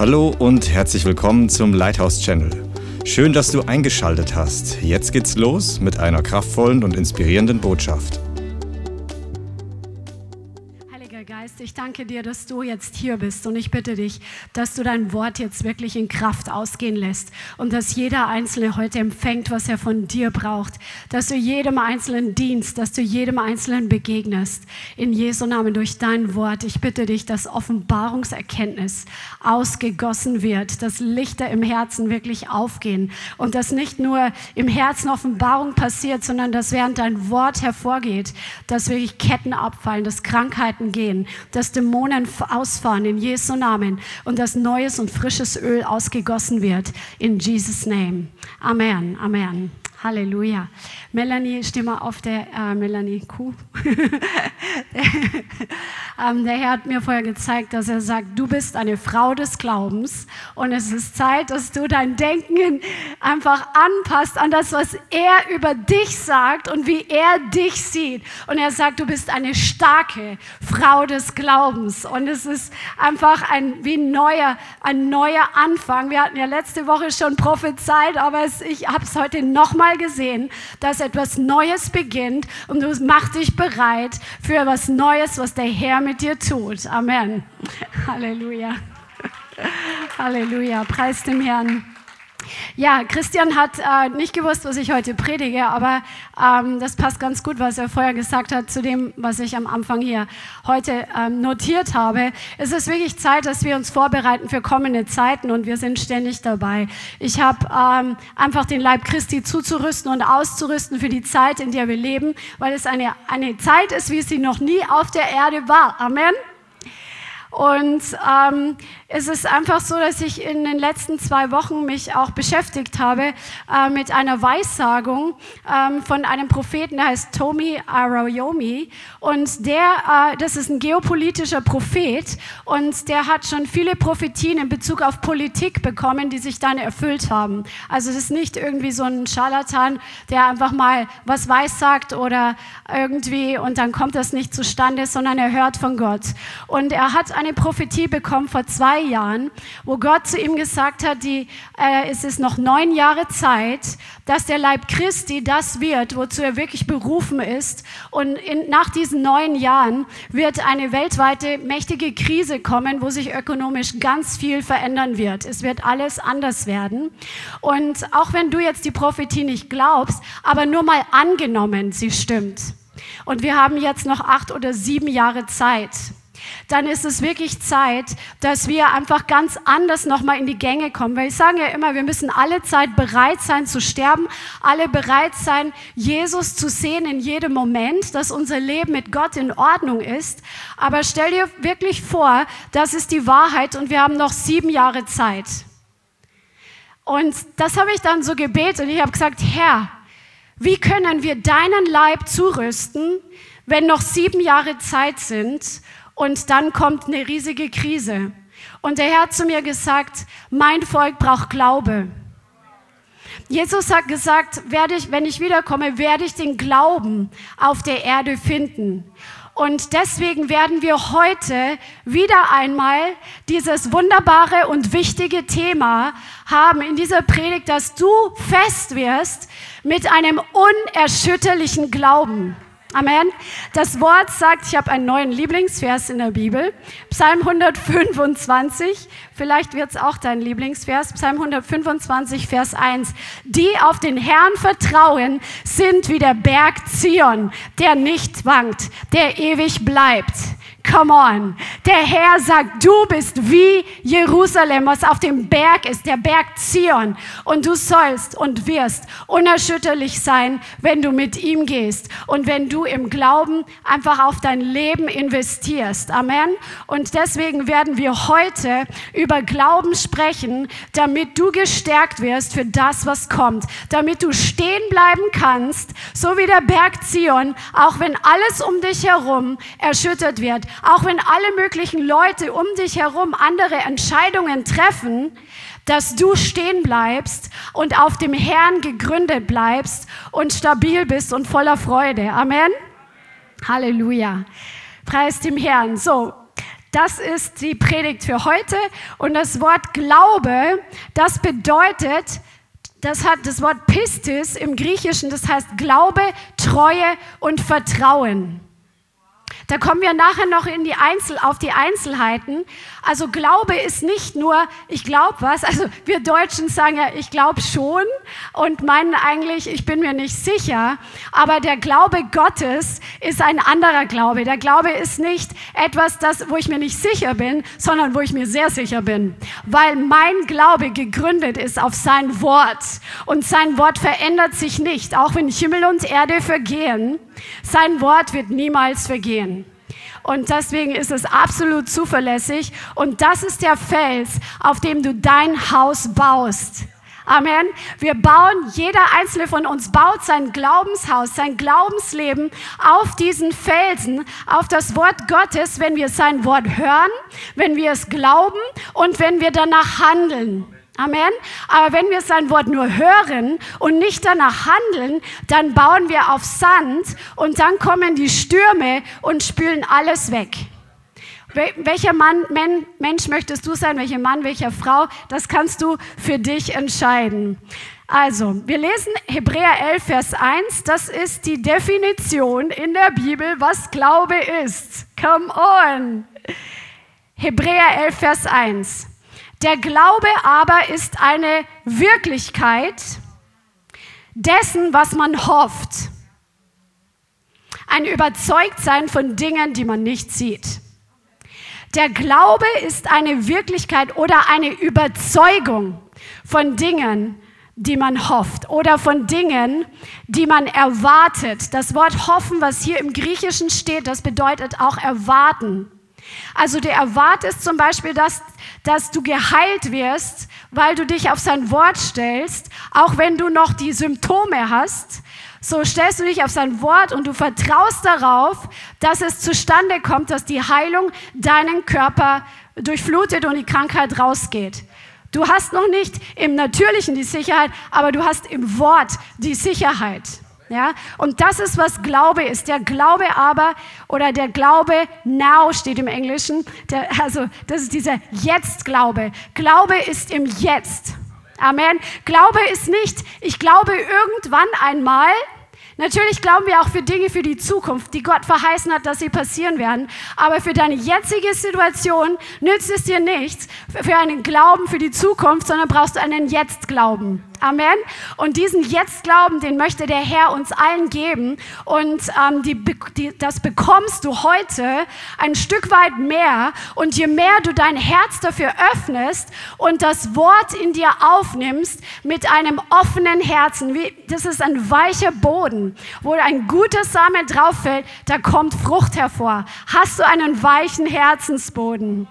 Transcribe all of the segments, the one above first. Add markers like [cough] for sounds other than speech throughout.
Hallo und herzlich willkommen zum Lighthouse Channel. Schön, dass du eingeschaltet hast. Jetzt geht's los mit einer kraftvollen und inspirierenden Botschaft. Ich danke dir, dass du jetzt hier bist und ich bitte dich, dass du dein Wort jetzt wirklich in Kraft ausgehen lässt und dass jeder Einzelne heute empfängt, was er von dir braucht, dass du jedem Einzelnen dienst, dass du jedem Einzelnen begegnest. In Jesu Namen durch dein Wort. Ich bitte dich, dass Offenbarungserkenntnis ausgegossen wird, dass Lichter im Herzen wirklich aufgehen und dass nicht nur im Herzen Offenbarung passiert, sondern dass während dein Wort hervorgeht, dass wirklich Ketten abfallen, dass Krankheiten gehen, dass Dämonen ausfahren in Jesu Namen und dass neues und frisches Öl ausgegossen wird in Jesus Name. Amen. Amen. Halleluja. Melanie, mal auf der äh, Melanie Kuh. [laughs] ähm, der Herr hat mir vorher gezeigt, dass er sagt, du bist eine Frau des Glaubens und es ist Zeit, dass du dein Denken einfach anpasst an das, was er über dich sagt und wie er dich sieht. Und er sagt, du bist eine starke Frau des Glaubens und es ist einfach ein wie ein neuer, ein neuer Anfang. Wir hatten ja letzte Woche schon prophezeit, aber es, ich habe es heute nochmal mal gesehen, dass etwas Neues beginnt und du mach dich bereit für was Neues, was der Herr mit dir tut. Amen. [laughs] Halleluja. Halleluja. Preis dem Herrn. Ja, Christian hat äh, nicht gewusst, was ich heute predige, aber ähm, das passt ganz gut, was er vorher gesagt hat zu dem, was ich am Anfang hier heute ähm, notiert habe. Es ist wirklich Zeit, dass wir uns vorbereiten für kommende Zeiten und wir sind ständig dabei. Ich habe ähm, einfach den Leib Christi zuzurüsten und auszurüsten für die Zeit, in der wir leben, weil es eine, eine Zeit ist, wie sie noch nie auf der Erde war. Amen. Und ähm, es ist einfach so, dass ich in den letzten zwei Wochen mich auch beschäftigt habe äh, mit einer Weissagung ähm, von einem Propheten, der heißt Tomi Arayomi. Und der, äh, das ist ein geopolitischer Prophet und der hat schon viele Prophetien in Bezug auf Politik bekommen, die sich dann erfüllt haben. Also es ist nicht irgendwie so ein Scharlatan, der einfach mal was weissagt oder irgendwie und dann kommt das nicht zustande, sondern er hört von Gott. Und er hat eine Prophetie bekommen vor zwei Jahren, wo Gott zu ihm gesagt hat, die, äh, es ist noch neun Jahre Zeit, dass der Leib Christi das wird, wozu er wirklich berufen ist. Und in, nach diesen neun Jahren wird eine weltweite mächtige Krise kommen, wo sich ökonomisch ganz viel verändern wird. Es wird alles anders werden. Und auch wenn du jetzt die Prophetie nicht glaubst, aber nur mal angenommen, sie stimmt. Und wir haben jetzt noch acht oder sieben Jahre Zeit dann ist es wirklich Zeit, dass wir einfach ganz anders nochmal in die Gänge kommen. Weil ich sage ja immer, wir müssen alle Zeit bereit sein zu sterben, alle bereit sein, Jesus zu sehen in jedem Moment, dass unser Leben mit Gott in Ordnung ist. Aber stell dir wirklich vor, das ist die Wahrheit und wir haben noch sieben Jahre Zeit. Und das habe ich dann so gebetet und ich habe gesagt, Herr, wie können wir deinen Leib zurüsten, wenn noch sieben Jahre Zeit sind und dann kommt eine riesige Krise. Und der Herr hat zu mir gesagt, mein Volk braucht Glaube. Jesus hat gesagt, werde ich, wenn ich wiederkomme, werde ich den Glauben auf der Erde finden. Und deswegen werden wir heute wieder einmal dieses wunderbare und wichtige Thema haben in dieser Predigt, dass du fest wirst mit einem unerschütterlichen Glauben. Amen. Das Wort sagt, ich habe einen neuen Lieblingsvers in der Bibel, Psalm 125, vielleicht wird es auch dein Lieblingsvers, Psalm 125, Vers 1. Die auf den Herrn vertrauen, sind wie der Berg Zion, der nicht wankt, der ewig bleibt. Come on. Der Herr sagt, du bist wie Jerusalem, was auf dem Berg ist, der Berg Zion. Und du sollst und wirst unerschütterlich sein, wenn du mit ihm gehst und wenn du im Glauben einfach auf dein Leben investierst. Amen. Und deswegen werden wir heute über Glauben sprechen, damit du gestärkt wirst für das, was kommt. Damit du stehen bleiben kannst, so wie der Berg Zion, auch wenn alles um dich herum erschüttert wird auch wenn alle möglichen Leute um dich herum andere Entscheidungen treffen, dass du stehen bleibst und auf dem Herrn gegründet bleibst und stabil bist und voller Freude. Amen. Halleluja. Preis dem Herrn. So, Das ist die Predigt für heute. Und das Wort Glaube, das bedeutet, das hat das Wort Pistis im Griechischen, das heißt Glaube, Treue und Vertrauen. Da kommen wir nachher noch in die Einzel, auf die Einzelheiten. Also Glaube ist nicht nur, ich glaube was. Also wir Deutschen sagen ja, ich glaube schon und meinen eigentlich, ich bin mir nicht sicher. Aber der Glaube Gottes ist ein anderer Glaube. Der Glaube ist nicht etwas, das, wo ich mir nicht sicher bin, sondern wo ich mir sehr sicher bin. Weil mein Glaube gegründet ist auf sein Wort. Und sein Wort verändert sich nicht. Auch wenn Himmel und Erde vergehen, sein Wort wird niemals vergehen. Und deswegen ist es absolut zuverlässig. Und das ist der Fels, auf dem du dein Haus baust. Amen. Wir bauen, jeder einzelne von uns baut sein Glaubenshaus, sein Glaubensleben auf diesen Felsen, auf das Wort Gottes, wenn wir sein Wort hören, wenn wir es glauben und wenn wir danach handeln. Amen. Aber wenn wir sein Wort nur hören und nicht danach handeln, dann bauen wir auf Sand und dann kommen die Stürme und spülen alles weg. Welcher Mann, Mensch möchtest du sein? Welcher Mann, welcher Frau? Das kannst du für dich entscheiden. Also, wir lesen Hebräer 11, Vers 1. Das ist die Definition in der Bibel, was Glaube ist. Come on. Hebräer 11, Vers 1. Der Glaube aber ist eine Wirklichkeit dessen, was man hofft. Ein Überzeugtsein von Dingen, die man nicht sieht. Der Glaube ist eine Wirklichkeit oder eine Überzeugung von Dingen, die man hofft oder von Dingen, die man erwartet. Das Wort hoffen, was hier im Griechischen steht, das bedeutet auch erwarten. Also du erwartest zum Beispiel, dass, dass du geheilt wirst, weil du dich auf sein Wort stellst, auch wenn du noch die Symptome hast. So stellst du dich auf sein Wort und du vertraust darauf, dass es zustande kommt, dass die Heilung deinen Körper durchflutet und die Krankheit rausgeht. Du hast noch nicht im Natürlichen die Sicherheit, aber du hast im Wort die Sicherheit. Ja? Und das ist, was Glaube ist. Der Glaube aber, oder der Glaube now steht im Englischen, der, also das ist dieser Jetzt-Glaube. Glaube ist im Jetzt. Amen. Glaube ist nicht, ich glaube irgendwann einmal, Natürlich glauben wir auch für Dinge für die Zukunft, die Gott verheißen hat, dass sie passieren werden. Aber für deine jetzige Situation nützt es dir nichts für einen Glauben für die Zukunft, sondern brauchst du einen Jetzt-Glauben. Amen. Und diesen Jetzt-Glauben, den möchte der Herr uns allen geben. Und ähm, die, die, das bekommst du heute ein Stück weit mehr. Und je mehr du dein Herz dafür öffnest und das Wort in dir aufnimmst mit einem offenen Herzen, wie, das ist ein weicher Boden, wo ein guter Samen drauf fällt, da kommt Frucht hervor. Hast du einen weichen Herzensboden?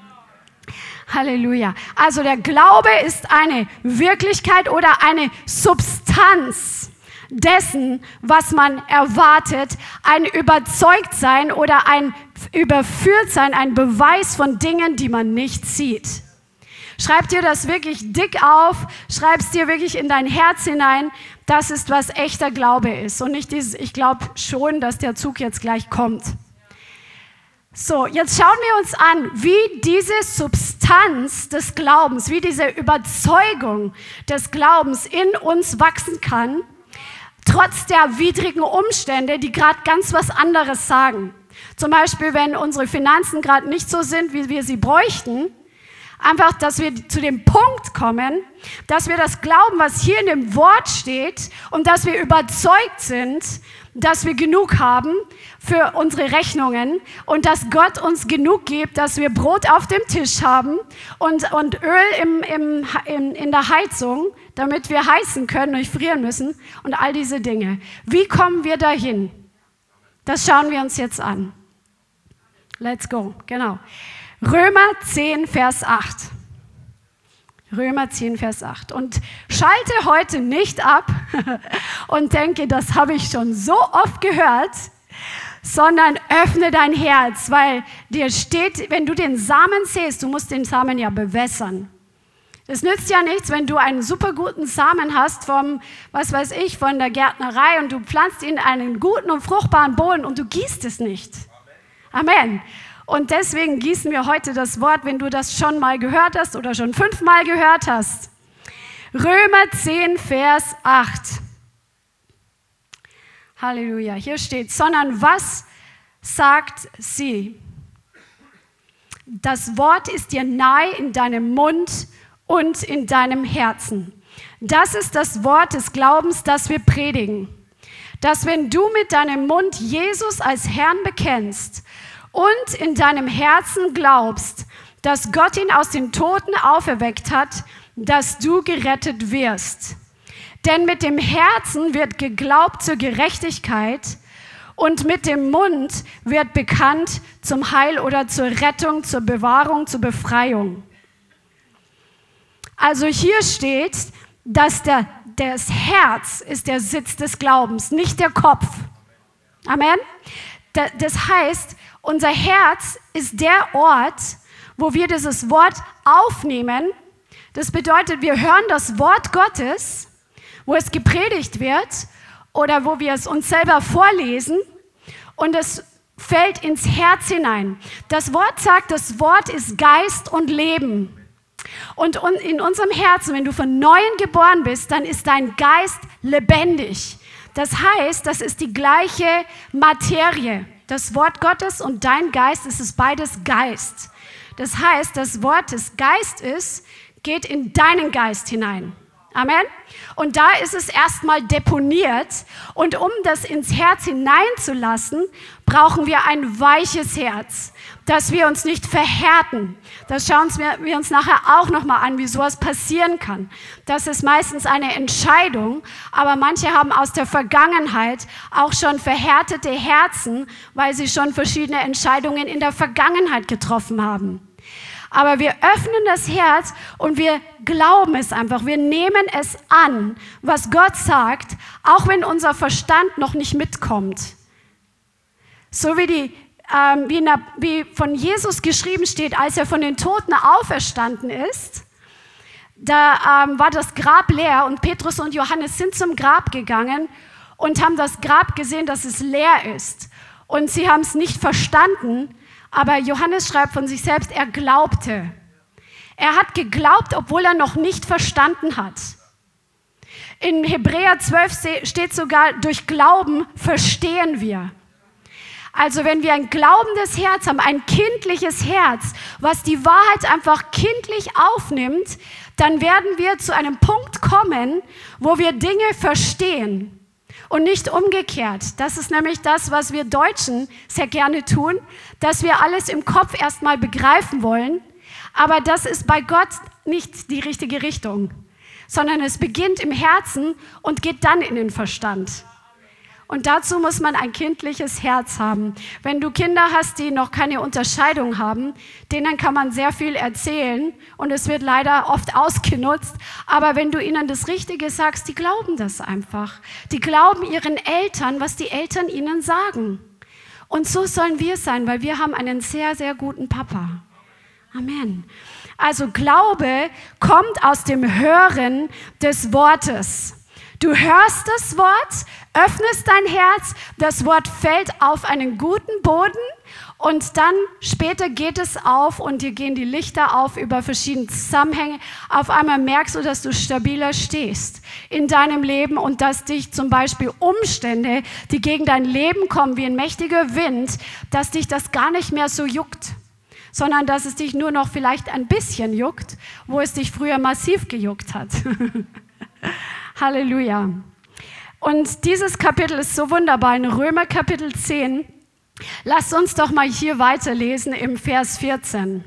Halleluja. Also der Glaube ist eine Wirklichkeit oder eine Substanz dessen, was man erwartet, ein Überzeugtsein oder ein Überführtsein, ein Beweis von Dingen, die man nicht sieht. Schreib dir das wirklich dick auf, schreib es dir wirklich in dein Herz hinein. Das ist, was echter Glaube ist. Und nicht dieses, ich glaube schon, dass der Zug jetzt gleich kommt. So, jetzt schauen wir uns an, wie diese Substanz des Glaubens, wie diese Überzeugung des Glaubens in uns wachsen kann, trotz der widrigen Umstände, die gerade ganz was anderes sagen. Zum Beispiel, wenn unsere Finanzen gerade nicht so sind, wie wir sie bräuchten, einfach, dass wir zu dem Punkt kommen, dass wir das glauben, was hier in dem Wort steht und dass wir überzeugt sind, dass wir genug haben für unsere Rechnungen und dass Gott uns genug gibt, dass wir Brot auf dem Tisch haben und, und Öl im, im, im, in der Heizung, damit wir heizen können und nicht frieren müssen und all diese Dinge. Wie kommen wir dahin? Das schauen wir uns jetzt an. Let's go, genau. Römer 10, Vers 8. Römer 10, Vers 8. Und schalte heute nicht ab [laughs] und denke, das habe ich schon so oft gehört, sondern öffne dein Herz, weil dir steht, wenn du den Samen säst, du musst den Samen ja bewässern. Es nützt ja nichts, wenn du einen super guten Samen hast vom, was weiß ich, von der Gärtnerei und du pflanzt ihn in einen guten und fruchtbaren Boden und du gießt es nicht. Amen. Und deswegen gießen wir heute das Wort, wenn du das schon mal gehört hast oder schon fünfmal gehört hast. Römer 10, Vers 8. Halleluja. Hier steht, sondern was sagt sie? Das Wort ist dir nahe in deinem Mund und in deinem Herzen. Das ist das Wort des Glaubens, das wir predigen. Dass wenn du mit deinem Mund Jesus als Herrn bekennst und in deinem Herzen glaubst, dass Gott ihn aus den Toten auferweckt hat, dass du gerettet wirst. Denn mit dem Herzen wird geglaubt zur Gerechtigkeit und mit dem Mund wird bekannt zum Heil oder zur Rettung, zur Bewahrung, zur Befreiung. Also hier steht, dass der, das Herz ist der Sitz des Glaubens, nicht der Kopf. Amen. Das heißt, unser Herz ist der Ort, wo wir dieses Wort aufnehmen. Das bedeutet, wir hören das Wort Gottes wo es gepredigt wird oder wo wir es uns selber vorlesen und es fällt ins Herz hinein. Das Wort sagt, das Wort ist Geist und Leben. Und in unserem Herzen, wenn du von neuem geboren bist, dann ist dein Geist lebendig. Das heißt, das ist die gleiche Materie. Das Wort Gottes und dein Geist, es ist beides Geist. Das heißt, das Wort des Geist ist, geht in deinen Geist hinein. Amen. Und da ist es erstmal deponiert. Und um das ins Herz hineinzulassen, brauchen wir ein weiches Herz, dass wir uns nicht verhärten. Das schauen wir uns nachher auch nochmal an, wie sowas passieren kann. Das ist meistens eine Entscheidung, aber manche haben aus der Vergangenheit auch schon verhärtete Herzen, weil sie schon verschiedene Entscheidungen in der Vergangenheit getroffen haben. Aber wir öffnen das Herz und wir glauben es einfach. Wir nehmen es an, was Gott sagt, auch wenn unser Verstand noch nicht mitkommt. So wie, die, ähm, wie, der, wie von Jesus geschrieben steht, als er von den Toten auferstanden ist, da ähm, war das Grab leer und Petrus und Johannes sind zum Grab gegangen und haben das Grab gesehen, dass es leer ist. Und sie haben es nicht verstanden, aber Johannes schreibt von sich selbst, er glaubte. Er hat geglaubt, obwohl er noch nicht verstanden hat. In Hebräer 12 steht sogar, durch Glauben verstehen wir. Also wenn wir ein glaubendes Herz haben, ein kindliches Herz, was die Wahrheit einfach kindlich aufnimmt, dann werden wir zu einem Punkt kommen, wo wir Dinge verstehen und nicht umgekehrt. Das ist nämlich das, was wir Deutschen sehr gerne tun, dass wir alles im Kopf erstmal begreifen wollen, aber das ist bei Gott nicht die richtige Richtung, sondern es beginnt im Herzen und geht dann in den Verstand. Und dazu muss man ein kindliches Herz haben. Wenn du Kinder hast, die noch keine Unterscheidung haben, denen kann man sehr viel erzählen und es wird leider oft [laughs] ausgenutzt. Aber wenn du ihnen das Richtige sagst, die glauben das einfach. Die glauben ihren Eltern, was die Eltern ihnen sagen. Und so sollen wir sein, weil wir haben einen sehr, sehr guten Papa. Amen. Also Glaube kommt aus dem Hören des Wortes. Du hörst das Wort, öffnest dein Herz, das Wort fällt auf einen guten Boden und dann später geht es auf und dir gehen die Lichter auf über verschiedene Zusammenhänge. Auf einmal merkst du, dass du stabiler stehst in deinem Leben und dass dich zum Beispiel Umstände, die gegen dein Leben kommen, wie ein mächtiger Wind, dass dich das gar nicht mehr so juckt sondern dass es dich nur noch vielleicht ein bisschen juckt, wo es dich früher massiv gejuckt hat. [laughs] Halleluja. Und dieses Kapitel ist so wunderbar in Römer Kapitel 10. Lasst uns doch mal hier weiterlesen im Vers 14.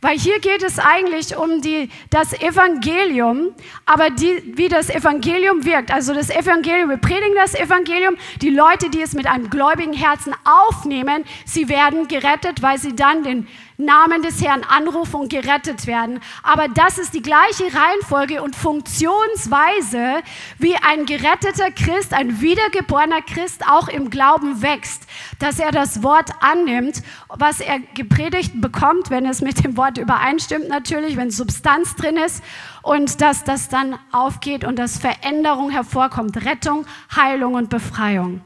Weil hier geht es eigentlich um die, das Evangelium, aber die, wie das Evangelium wirkt. Also das Evangelium, wir predigen das Evangelium. Die Leute, die es mit einem gläubigen Herzen aufnehmen, sie werden gerettet, weil sie dann den Namen des Herrn anrufen und gerettet werden. Aber das ist die gleiche Reihenfolge und Funktionsweise, wie ein geretteter Christ, ein wiedergeborener Christ auch im Glauben wächst. Dass er das Wort annimmt, was er gepredigt bekommt, wenn es mit dem Wort übereinstimmt natürlich, wenn Substanz drin ist und dass das dann aufgeht und dass Veränderung hervorkommt, Rettung, Heilung und Befreiung.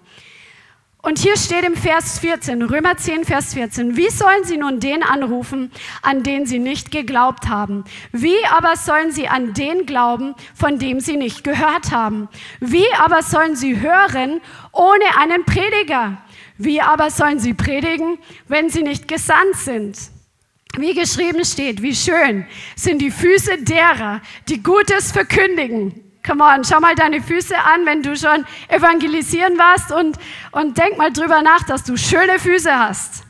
Und hier steht im Vers 14, Römer 10, Vers 14, wie sollen sie nun den anrufen, an den sie nicht geglaubt haben? Wie aber sollen sie an den glauben, von dem sie nicht gehört haben? Wie aber sollen sie hören ohne einen Prediger? Wie aber sollen sie predigen, wenn sie nicht gesandt sind? Wie geschrieben steht, wie schön sind die Füße derer, die Gutes verkündigen. Come on, schau mal deine Füße an, wenn du schon evangelisieren warst und, und denk mal drüber nach, dass du schöne Füße hast.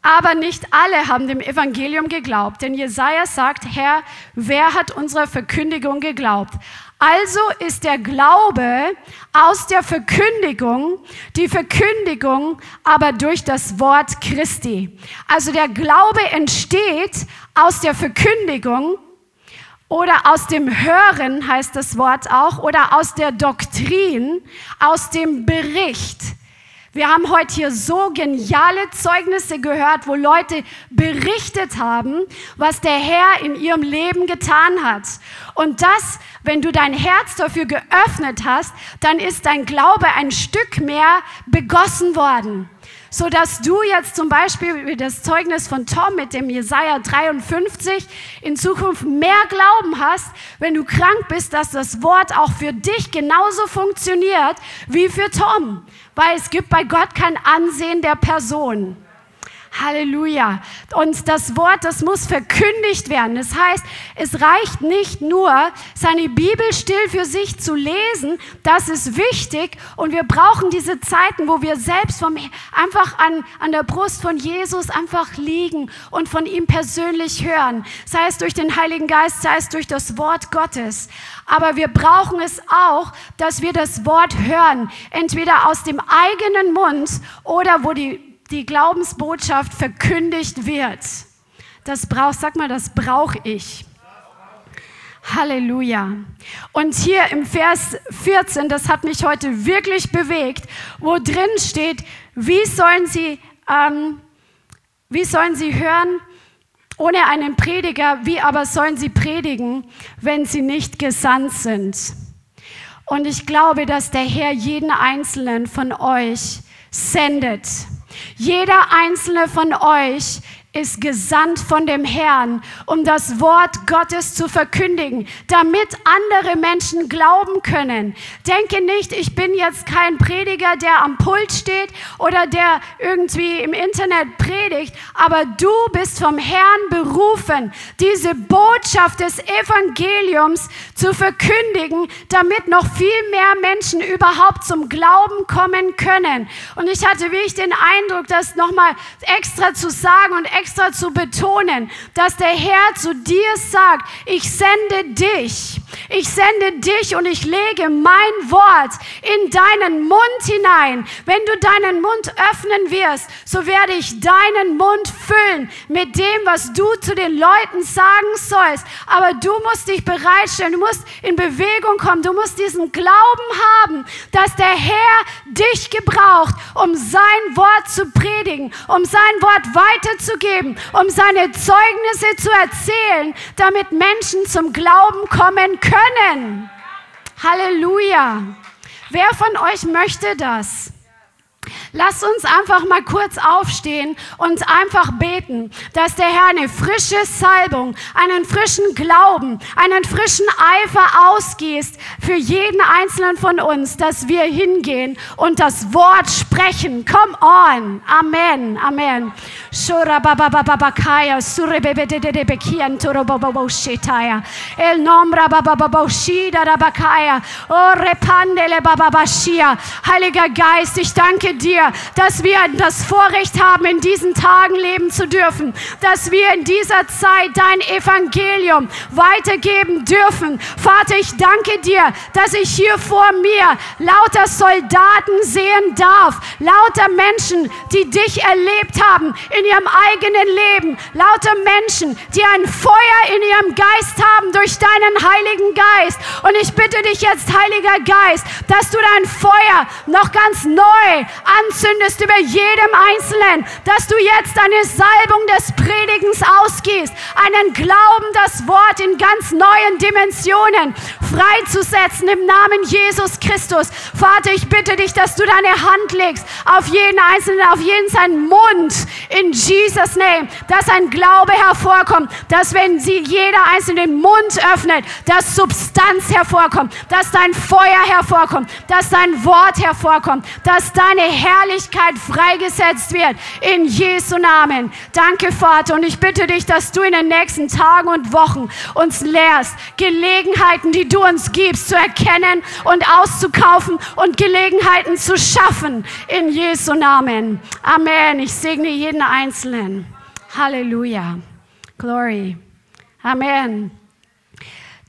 Aber nicht alle haben dem Evangelium geglaubt, denn Jesaja sagt, Herr, wer hat unserer Verkündigung geglaubt? Also ist der Glaube aus der Verkündigung, die Verkündigung aber durch das Wort Christi. Also der Glaube entsteht aus der Verkündigung oder aus dem Hören heißt das Wort auch, oder aus der Doktrin, aus dem Bericht. Wir haben heute hier so geniale Zeugnisse gehört, wo Leute berichtet haben, was der Herr in ihrem Leben getan hat. Und das, wenn du dein Herz dafür geöffnet hast, dann ist dein Glaube ein Stück mehr begossen worden so dass du jetzt zum Beispiel wie das Zeugnis von Tom mit dem Jesaja 53 in Zukunft mehr Glauben hast, wenn du krank bist, dass das Wort auch für dich genauso funktioniert wie für Tom, weil es gibt bei Gott kein Ansehen der Person. Halleluja. Und das Wort, das muss verkündigt werden. Das heißt, es reicht nicht nur, seine Bibel still für sich zu lesen. Das ist wichtig. Und wir brauchen diese Zeiten, wo wir selbst vom, einfach an, an der Brust von Jesus einfach liegen und von ihm persönlich hören. Sei es durch den Heiligen Geist, sei es durch das Wort Gottes. Aber wir brauchen es auch, dass wir das Wort hören. Entweder aus dem eigenen Mund oder wo die die Glaubensbotschaft verkündigt wird. Das braucht, sag mal, das brauche ich. Halleluja. Und hier im Vers 14, das hat mich heute wirklich bewegt, wo drin steht, wie sollen sie, ähm, wie sollen sie hören ohne einen Prediger, wie aber sollen sie predigen, wenn sie nicht gesandt sind? Und ich glaube, dass der Herr jeden einzelnen von euch sendet. Jeder einzelne von euch ist gesandt von dem Herrn, um das Wort Gottes zu verkündigen, damit andere Menschen glauben können. Denke nicht, ich bin jetzt kein Prediger, der am Pult steht oder der irgendwie im Internet predigt, aber du bist vom Herrn berufen, diese Botschaft des Evangeliums zu verkündigen, damit noch viel mehr Menschen überhaupt zum Glauben kommen können. Und ich hatte wirklich den Eindruck, das nochmal extra zu sagen und extra extra zu betonen, dass der Herr zu dir sagt, ich sende dich. Ich sende dich und ich lege mein Wort in deinen Mund hinein. Wenn du deinen Mund öffnen wirst, so werde ich deinen Mund füllen mit dem, was du zu den Leuten sagen sollst. Aber du musst dich bereitstellen, du musst in Bewegung kommen, du musst diesen Glauben haben, dass der Herr dich gebraucht, um sein Wort zu predigen, um sein Wort weiterzugeben geben, um seine Zeugnisse zu erzählen, damit Menschen zum Glauben kommen können. Halleluja. Wer von euch möchte das? Lass uns einfach mal kurz aufstehen und einfach beten, dass der Herr eine frische Salbung, einen frischen Glauben, einen frischen Eifer ausgießt für jeden einzelnen von uns, dass wir hingehen und das Wort sprechen. Come on. Amen. Amen. El bashia Heiliger Geist ich danke dir dass wir das Vorrecht haben in diesen Tagen leben zu dürfen dass wir in dieser Zeit dein Evangelium weitergeben dürfen Vater ich danke dir dass ich hier vor mir lauter Soldaten sehen darf lauter Menschen die dich erlebt haben in ihrem eigenen Leben, lauter Menschen, die ein Feuer in ihrem Geist haben durch deinen Heiligen Geist. Und ich bitte dich jetzt, Heiliger Geist, dass du dein Feuer noch ganz neu anzündest über jedem Einzelnen, dass du jetzt eine Salbung des Predigens ausgehst, einen Glauben, das Wort in ganz neuen Dimensionen freizusetzen im Namen Jesus Christus. Vater, ich bitte dich, dass du deine Hand legst auf jeden Einzelnen, auf jeden seinen Mund in Jesus Name, dass ein Glaube hervorkommt, dass wenn sie jeder Einzelne den Mund öffnet, dass Substanz hervorkommt, dass dein Feuer hervorkommt, dass dein Wort hervorkommt, dass deine Herrlichkeit freigesetzt wird in Jesu Namen. Danke, Vater, und ich bitte dich, dass du in den nächsten Tagen und Wochen uns lehrst, Gelegenheiten, die du uns gibst, zu erkennen und auszukaufen und Gelegenheiten zu schaffen in Jesu Namen. Amen. Ich segne jeden Einzelnen. Halleluja. Glory. Amen.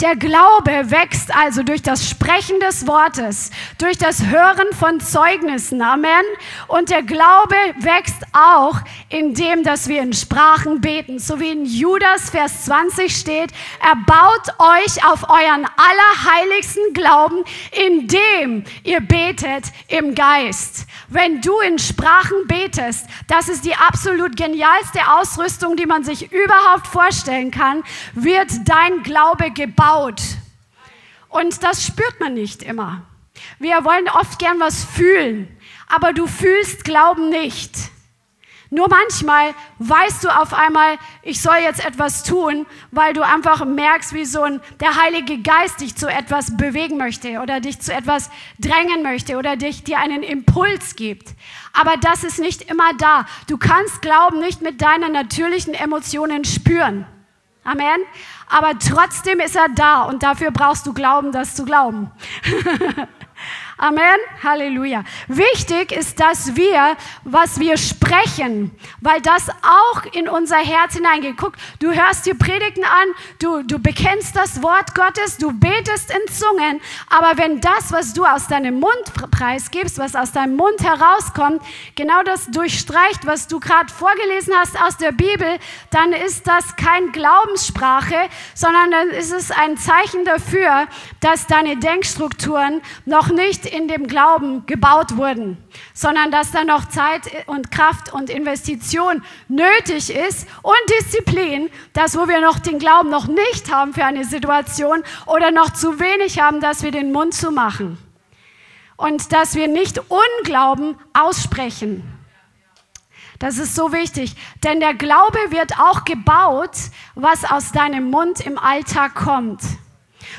Der Glaube wächst also durch das Sprechen des Wortes, durch das Hören von Zeugnissen. Amen. Und der Glaube wächst auch indem, dass wir in Sprachen beten. So wie in Judas Vers 20 steht, erbaut euch auf euren allerheiligsten Glauben, indem ihr betet im Geist. Wenn du in Sprachen betest, das ist die absolut genialste Ausrüstung, die man sich überhaupt vorstellen kann, wird dein Glaube gebaut laut. Und das spürt man nicht immer. Wir wollen oft gern was fühlen, aber du fühlst Glauben nicht. Nur manchmal weißt du auf einmal, ich soll jetzt etwas tun, weil du einfach merkst, wie so ein, der Heilige Geist dich zu etwas bewegen möchte oder dich zu etwas drängen möchte oder dich dir einen Impuls gibt. Aber das ist nicht immer da. Du kannst Glauben nicht mit deinen natürlichen Emotionen spüren. Amen aber trotzdem ist er da und dafür brauchst du Glauben, das zu glauben. [laughs] Amen. Halleluja. Wichtig ist, dass wir, was wir sprechen, weil das auch in unser Herz hineingeht. Guck, du hörst dir Predigten an, du, du bekennst das Wort Gottes, du betest in Zungen, aber wenn das, was du aus deinem Mund preisgibst, was aus deinem Mund herauskommt, genau das durchstreicht, was du gerade vorgelesen hast aus der Bibel, dann ist das kein Glaubenssprache, sondern dann ist es ein Zeichen dafür, dass deine Denkstrukturen noch nicht in dem Glauben gebaut wurden, sondern dass da noch Zeit und Kraft und Investition nötig ist und Disziplin, dass wo wir noch den Glauben noch nicht haben für eine Situation oder noch zu wenig haben, dass wir den Mund zu machen und dass wir nicht Unglauben aussprechen. Das ist so wichtig, denn der Glaube wird auch gebaut, was aus deinem Mund im Alltag kommt.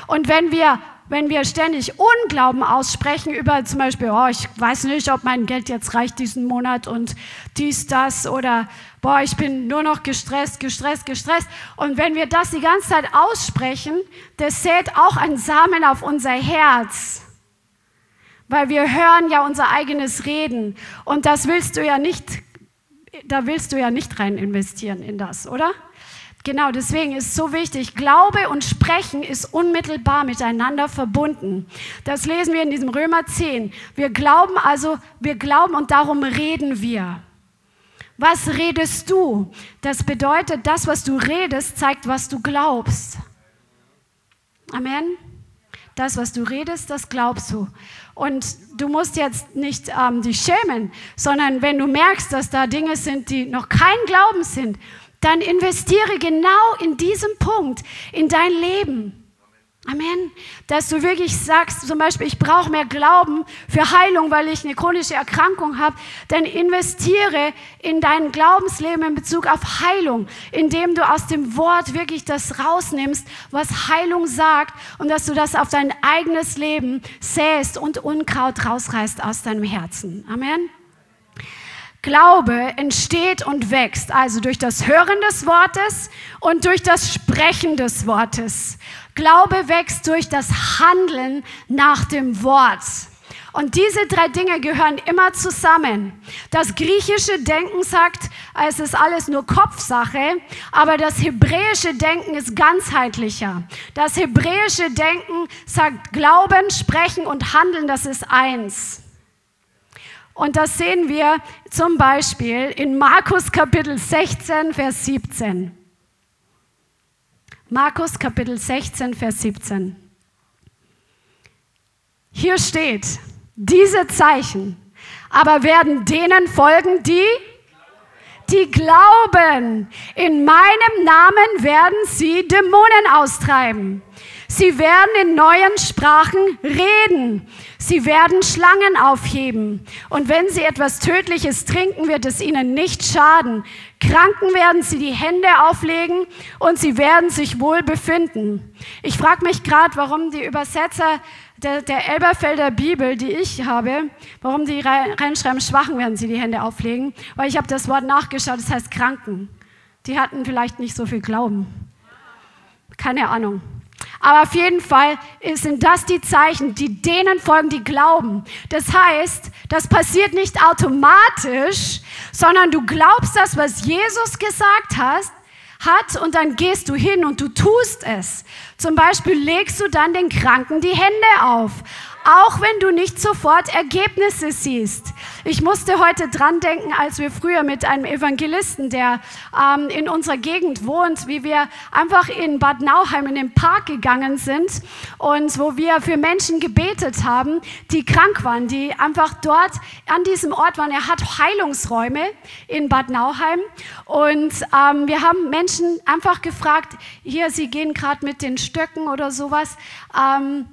Und wenn wir wenn wir ständig Unglauben aussprechen über zum Beispiel, oh, ich weiß nicht, ob mein Geld jetzt reicht diesen Monat und dies, das oder boah, ich bin nur noch gestresst, gestresst, gestresst. Und wenn wir das die ganze Zeit aussprechen, das sät auch ein Samen auf unser Herz. Weil wir hören ja unser eigenes Reden. Und das willst du ja nicht, da willst du ja nicht rein investieren in das, oder? Genau, deswegen ist so wichtig. Glaube und Sprechen ist unmittelbar miteinander verbunden. Das lesen wir in diesem Römer 10. Wir glauben also, wir glauben und darum reden wir. Was redest du? Das bedeutet, das, was du redest, zeigt, was du glaubst. Amen. Das, was du redest, das glaubst du. Und du musst jetzt nicht ähm, dich schämen, sondern wenn du merkst, dass da Dinge sind, die noch kein Glauben sind, dann investiere genau in diesem Punkt in dein Leben. Amen. Dass du wirklich sagst, zum Beispiel, ich brauche mehr Glauben für Heilung, weil ich eine chronische Erkrankung habe, dann investiere in dein Glaubensleben in Bezug auf Heilung, indem du aus dem Wort wirklich das rausnimmst, was Heilung sagt und dass du das auf dein eigenes Leben säst und Unkraut rausreißt aus deinem Herzen. Amen. Glaube entsteht und wächst, also durch das Hören des Wortes und durch das Sprechen des Wortes. Glaube wächst durch das Handeln nach dem Wort. Und diese drei Dinge gehören immer zusammen. Das griechische Denken sagt, es ist alles nur Kopfsache, aber das hebräische Denken ist ganzheitlicher. Das hebräische Denken sagt, Glauben, Sprechen und Handeln, das ist eins. Und das sehen wir zum Beispiel in Markus Kapitel 16, Vers 17. Markus Kapitel 16, Vers 17. Hier steht, diese Zeichen aber werden denen folgen, die die glauben. In meinem Namen werden sie Dämonen austreiben. Sie werden in neuen Sprachen reden. Sie werden Schlangen aufheben. Und wenn sie etwas Tödliches trinken, wird es ihnen nicht schaden. Kranken werden sie die Hände auflegen und sie werden sich wohl befinden. Ich frage mich gerade, warum die Übersetzer der, der Elberfelder Bibel, die ich habe, warum die reinschreiben, Schwachen werden sie die Hände auflegen, weil ich habe das Wort nachgeschaut, das heißt Kranken. Die hatten vielleicht nicht so viel Glauben. Keine Ahnung. Aber auf jeden Fall sind das die Zeichen, die denen folgen, die glauben. Das heißt, das passiert nicht automatisch, sondern du glaubst das, was Jesus gesagt hat, hat und dann gehst du hin und du tust es. Zum Beispiel legst du dann den Kranken die Hände auf auch wenn du nicht sofort Ergebnisse siehst. Ich musste heute dran denken, als wir früher mit einem Evangelisten, der ähm, in unserer Gegend wohnt, wie wir einfach in Bad Nauheim in den Park gegangen sind und wo wir für Menschen gebetet haben, die krank waren, die einfach dort an diesem Ort waren. Er hat Heilungsräume in Bad Nauheim und ähm, wir haben Menschen einfach gefragt, hier, sie gehen gerade mit den Stöcken oder sowas. Ähm,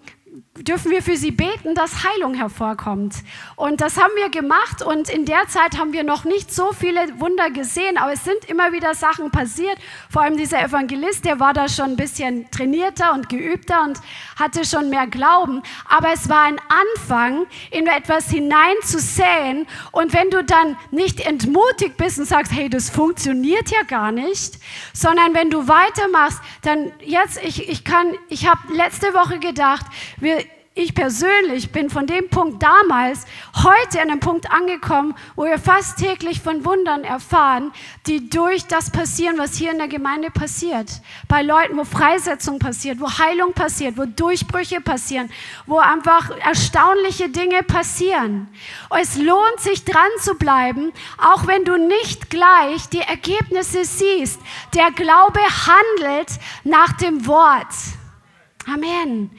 dürfen wir für sie beten, dass Heilung hervorkommt. Und das haben wir gemacht und in der Zeit haben wir noch nicht so viele Wunder gesehen, aber es sind immer wieder Sachen passiert. Vor allem dieser Evangelist, der war da schon ein bisschen trainierter und geübter und hatte schon mehr Glauben. Aber es war ein Anfang, in etwas hineinzusäen. Und wenn du dann nicht entmutigt bist und sagst, hey, das funktioniert ja gar nicht, sondern wenn du weitermachst, dann jetzt, ich, ich kann, ich habe letzte Woche gedacht, wir, ich persönlich bin von dem Punkt damals heute an einem Punkt angekommen, wo wir fast täglich von Wundern erfahren, die durch das passieren, was hier in der Gemeinde passiert. Bei Leuten, wo Freisetzung passiert, wo Heilung passiert, wo Durchbrüche passieren, wo einfach erstaunliche Dinge passieren. Es lohnt sich dran zu bleiben, auch wenn du nicht gleich die Ergebnisse siehst. Der Glaube handelt nach dem Wort. Amen.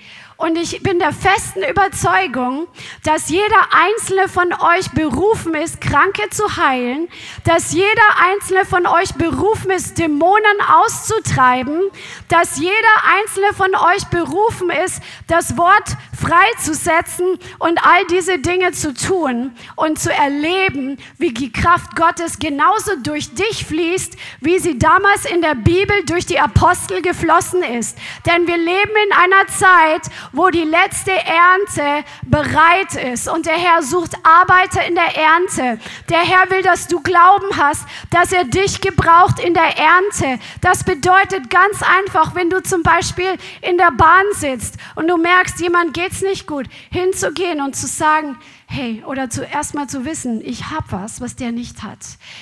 Und ich bin der festen Überzeugung, dass jeder einzelne von euch berufen ist, Kranke zu heilen, dass jeder einzelne von euch berufen ist, Dämonen auszutreiben, dass jeder einzelne von euch berufen ist, das Wort freizusetzen und all diese Dinge zu tun und zu erleben, wie die Kraft Gottes genauso durch dich fließt, wie sie damals in der Bibel durch die Apostel geflossen ist. Denn wir leben in einer Zeit, wo die letzte Ernte bereit ist. Und der Herr sucht Arbeiter in der Ernte. Der Herr will, dass du Glauben hast, dass er dich gebraucht in der Ernte. Das bedeutet ganz einfach, wenn du zum Beispiel in der Bahn sitzt und du merkst, jemand geht's nicht gut, hinzugehen und zu sagen, hey, oder zuerst mal zu wissen, ich habe was, was der nicht hat.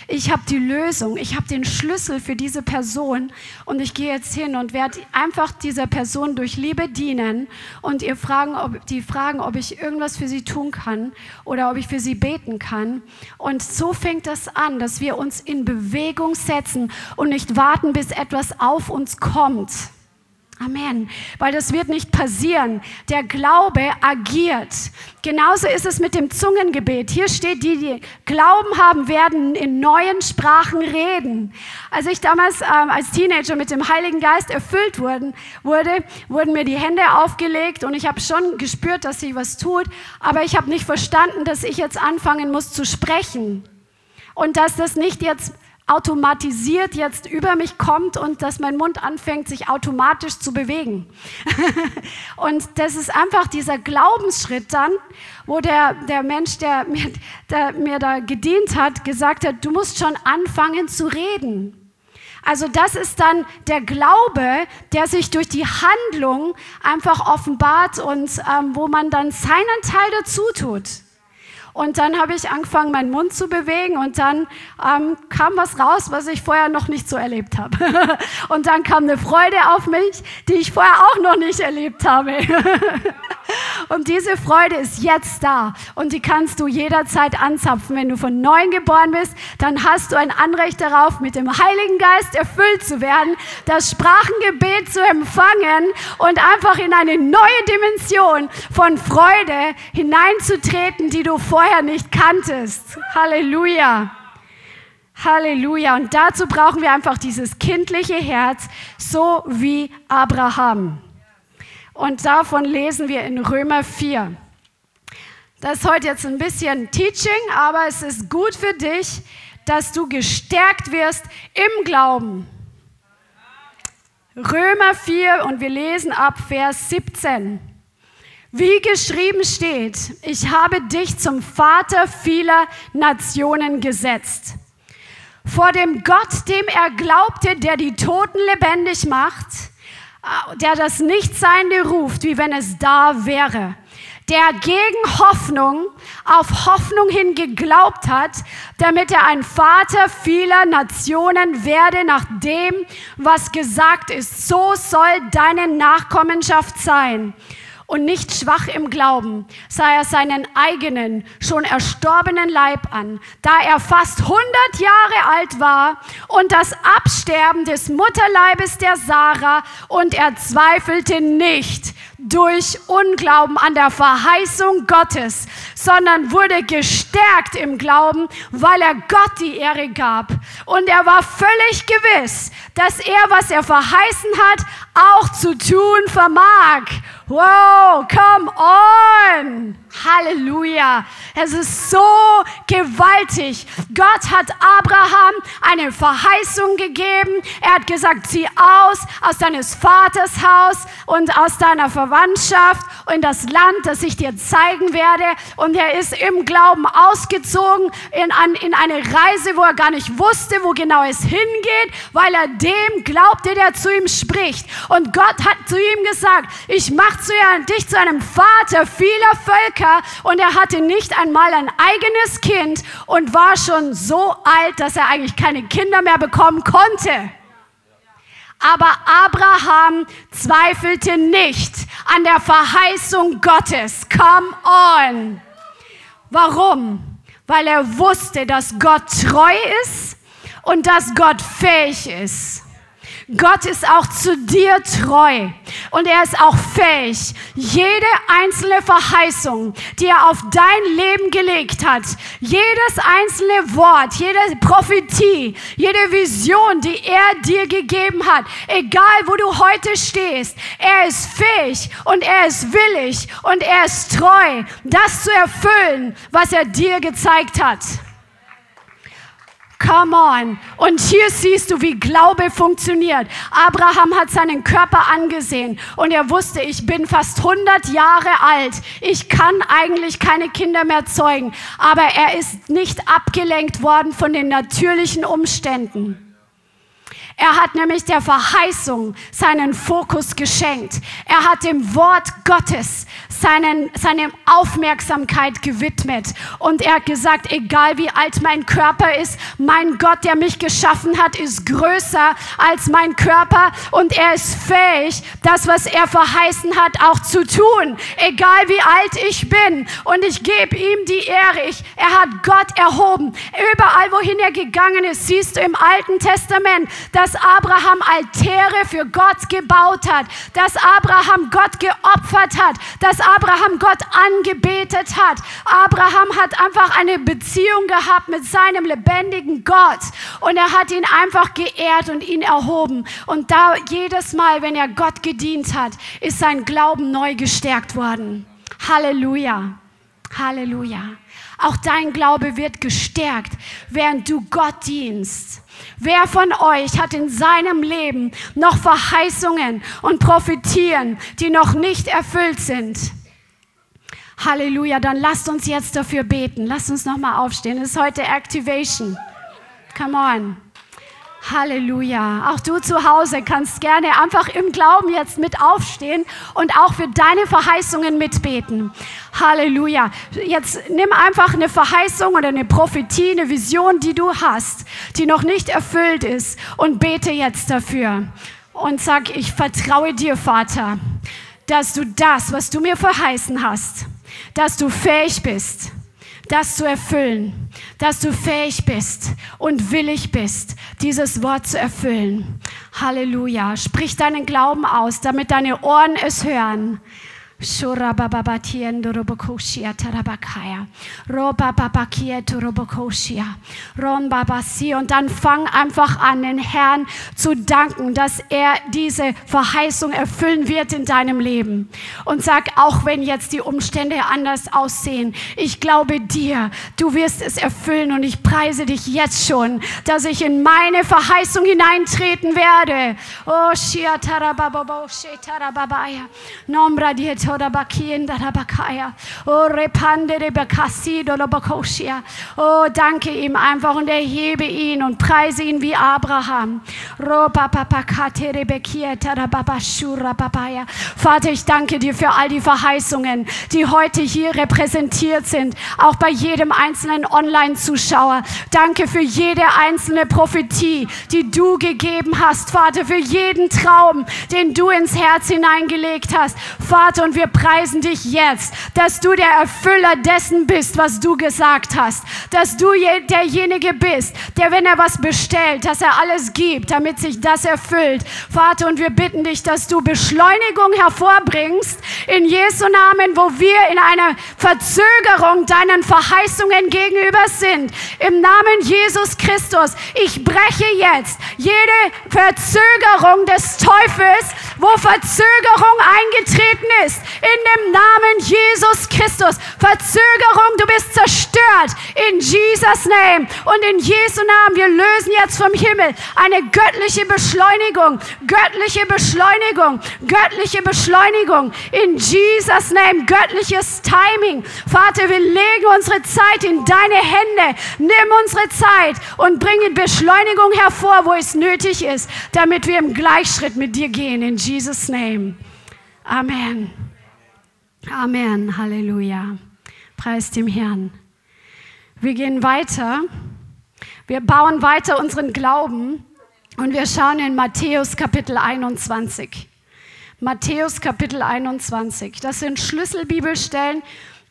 Ich habe die Lösung, ich habe den Schlüssel für diese Person und ich gehe jetzt hin und werde einfach dieser Person durch Liebe dienen und ihr fragen, ob, die fragen, ob ich irgendwas für sie tun kann oder ob ich für sie beten kann. Und so fängt das an, dass wir uns in Bewegung setzen und nicht warten, bis etwas auf uns kommt. Amen. Weil das wird nicht passieren. Der Glaube agiert. Genauso ist es mit dem Zungengebet. Hier steht, die, die Glauben haben, werden in neuen Sprachen reden. Als ich damals ähm, als Teenager mit dem Heiligen Geist erfüllt wurden, wurde, wurden mir die Hände aufgelegt und ich habe schon gespürt, dass sich was tut, aber ich habe nicht verstanden, dass ich jetzt anfangen muss zu sprechen. Und dass das nicht jetzt automatisiert jetzt über mich kommt und dass mein Mund anfängt, sich automatisch zu bewegen. [laughs] und das ist einfach dieser Glaubensschritt dann, wo der, der Mensch, der mir, der mir da gedient hat, gesagt hat, du musst schon anfangen zu reden. Also das ist dann der Glaube, der sich durch die Handlung einfach offenbart und ähm, wo man dann seinen Teil dazu tut. Und dann habe ich angefangen, meinen Mund zu bewegen und dann ähm, kam was raus, was ich vorher noch nicht so erlebt habe. [laughs] und dann kam eine Freude auf mich, die ich vorher auch noch nicht erlebt habe. [laughs] Und diese Freude ist jetzt da und die kannst du jederzeit anzapfen. Wenn du von neuem geboren bist, dann hast du ein Anrecht darauf, mit dem Heiligen Geist erfüllt zu werden, das Sprachengebet zu empfangen und einfach in eine neue Dimension von Freude hineinzutreten, die du vorher nicht kanntest. Halleluja. Halleluja. Und dazu brauchen wir einfach dieses kindliche Herz, so wie Abraham. Und davon lesen wir in Römer 4. Das ist heute jetzt ein bisschen Teaching, aber es ist gut für dich, dass du gestärkt wirst im Glauben. Römer 4 und wir lesen ab Vers 17. Wie geschrieben steht, ich habe dich zum Vater vieler Nationen gesetzt. Vor dem Gott, dem er glaubte, der die Toten lebendig macht, der das Nichtseinende ruft, wie wenn es da wäre, der gegen Hoffnung auf Hoffnung hin geglaubt hat, damit er ein Vater vieler Nationen werde nach dem, was gesagt ist. So soll deine Nachkommenschaft sein und nicht schwach im Glauben, sah er seinen eigenen, schon erstorbenen Leib an, da er fast 100 Jahre alt war und das Absterben des Mutterleibes der Sarah und er zweifelte nicht durch Unglauben an der Verheißung Gottes, sondern wurde gestärkt im Glauben, weil er Gott die Ehre gab. Und er war völlig gewiss, dass er, was er verheißen hat, auch zu tun vermag. Wow, come on! Halleluja! Es ist so gewaltig. Gott hat Abraham eine Verheißung gegeben. Er hat gesagt, zieh aus aus deines Vaters Haus und aus deiner Verwandtschaft in das Land, das ich dir zeigen werde. Und er ist im Glauben ausgezogen in, an, in eine Reise, wo er gar nicht wusste, wo genau es hingeht, weil er dem glaubte, der zu ihm spricht. Und Gott hat zu ihm gesagt, ich mache dich zu einem Vater vieler Völker. Und er hatte nicht einmal ein eigenes Kind und war schon so alt, dass er eigentlich keine Kinder mehr bekommen konnte. Aber Abraham zweifelte nicht an der Verheißung Gottes. Come on. Warum? Weil er wusste, dass Gott treu ist und dass Gott fähig ist. Gott ist auch zu dir treu und er ist auch fähig, jede einzelne Verheißung, die er auf dein Leben gelegt hat, jedes einzelne Wort, jede Prophetie, jede Vision, die er dir gegeben hat, egal wo du heute stehst, er ist fähig und er ist willig und er ist treu, das zu erfüllen, was er dir gezeigt hat. Come on. Und hier siehst du, wie Glaube funktioniert. Abraham hat seinen Körper angesehen und er wusste, ich bin fast 100 Jahre alt. Ich kann eigentlich keine Kinder mehr zeugen. Aber er ist nicht abgelenkt worden von den natürlichen Umständen. Er hat nämlich der Verheißung seinen Fokus geschenkt. Er hat dem Wort Gottes seinen, seine Aufmerksamkeit gewidmet. Und er hat gesagt, egal wie alt mein Körper ist, mein Gott, der mich geschaffen hat, ist größer als mein Körper und er ist fähig, das, was er verheißen hat, auch zu tun. Egal wie alt ich bin. Und ich gebe ihm die Ehre. Ich, er hat Gott erhoben. Überall, wohin er gegangen ist, siehst du im Alten Testament, dass Abraham Altäre für Gott gebaut hat, dass Abraham Gott geopfert hat, dass Abraham Gott angebetet hat. Abraham hat einfach eine Beziehung gehabt mit seinem lebendigen Gott und er hat ihn einfach geehrt und ihn erhoben. Und da jedes Mal, wenn er Gott gedient hat, ist sein Glauben neu gestärkt worden. Halleluja. Halleluja. Auch dein Glaube wird gestärkt, während du Gott dienst. Wer von euch hat in seinem Leben noch Verheißungen und Prophetien, die noch nicht erfüllt sind? Halleluja, dann lasst uns jetzt dafür beten. Lasst uns nochmal aufstehen. Es ist heute Activation. Come on. Halleluja. Auch du zu Hause kannst gerne einfach im Glauben jetzt mit aufstehen und auch für deine Verheißungen mitbeten. Halleluja. Jetzt nimm einfach eine Verheißung oder eine Prophetie, eine Vision, die du hast, die noch nicht erfüllt ist und bete jetzt dafür und sag, ich vertraue dir, Vater dass du das, was du mir verheißen hast, dass du fähig bist, das zu erfüllen, dass du fähig bist und willig bist, dieses Wort zu erfüllen. Halleluja. Sprich deinen Glauben aus, damit deine Ohren es hören. Und dann fang einfach an, den Herrn zu danken, dass er diese Verheißung erfüllen wird in deinem Leben. Und sag, auch wenn jetzt die Umstände anders aussehen, ich glaube dir, du wirst es erfüllen und ich preise dich jetzt schon, dass ich in meine Verheißung hineintreten werde. Oh, shia tarabababo, she tarababaya. Nombra dieto Oh, Oh, danke ihm einfach und erhebe ihn und preise ihn wie Abraham. Vater, ich danke dir für all die Verheißungen, die heute hier repräsentiert sind, auch bei jedem einzelnen Online-Zuschauer. Danke für jede einzelne Prophetie, die du gegeben hast, Vater, für jeden Traum, den du ins Herz hineingelegt hast. Vater, und wir preisen dich jetzt, dass du der Erfüller dessen bist, was du gesagt hast. Dass du derjenige bist, der, wenn er was bestellt, dass er alles gibt, damit sich das erfüllt. Vater, und wir bitten dich, dass du Beschleunigung hervorbringst in Jesu Namen, wo wir in einer Verzögerung deinen Verheißungen gegenüber sind. Im Namen Jesus Christus, ich breche jetzt jede Verzögerung des Teufels, wo Verzögerung eingetreten ist in dem Namen Jesus Christus. Verzögerung, du bist zerstört in Jesus Name und in Jesu Namen. Wir lösen jetzt vom Himmel eine göttliche Beschleunigung, göttliche Beschleunigung, göttliche Beschleunigung in Jesus Name, göttliches Timing. Vater, wir legen unsere Zeit in deine Hände. Nimm unsere Zeit und bringe Beschleunigung hervor, wo es nötig ist, damit wir im Gleichschritt mit dir gehen in Jesus Name. Amen. Amen, Halleluja. Preis dem Herrn. Wir gehen weiter. Wir bauen weiter unseren Glauben und wir schauen in Matthäus Kapitel 21. Matthäus Kapitel 21. Das sind Schlüsselbibelstellen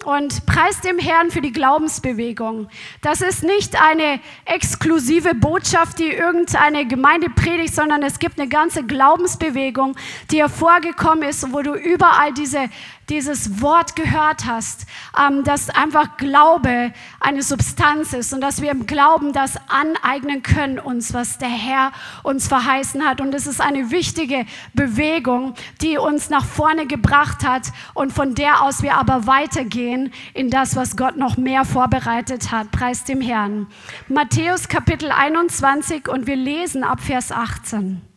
und preis dem Herrn für die Glaubensbewegung. Das ist nicht eine exklusive Botschaft, die irgendeine Gemeinde predigt, sondern es gibt eine ganze Glaubensbewegung, die hervorgekommen ist, wo du überall diese dieses Wort gehört hast, ähm, dass einfach Glaube eine Substanz ist und dass wir im Glauben das aneignen können, uns, was der Herr uns verheißen hat. Und es ist eine wichtige Bewegung, die uns nach vorne gebracht hat und von der aus wir aber weitergehen in das, was Gott noch mehr vorbereitet hat. Preis dem Herrn. Matthäus Kapitel 21 und wir lesen ab Vers 18.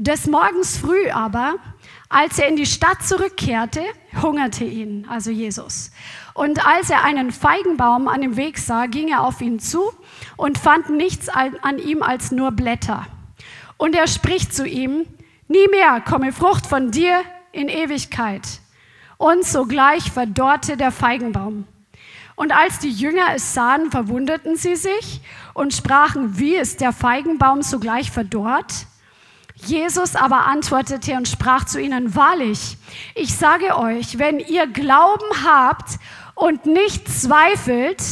Des Morgens früh aber, als er in die Stadt zurückkehrte, hungerte ihn, also Jesus. Und als er einen Feigenbaum an dem Weg sah, ging er auf ihn zu und fand nichts an ihm als nur Blätter. Und er spricht zu ihm, nie mehr komme Frucht von dir in Ewigkeit. Und sogleich verdorrte der Feigenbaum. Und als die Jünger es sahen, verwunderten sie sich und sprachen, wie ist der Feigenbaum sogleich verdorrt? Jesus aber antwortete und sprach zu ihnen, wahrlich, ich sage euch, wenn ihr Glauben habt und nicht zweifelt,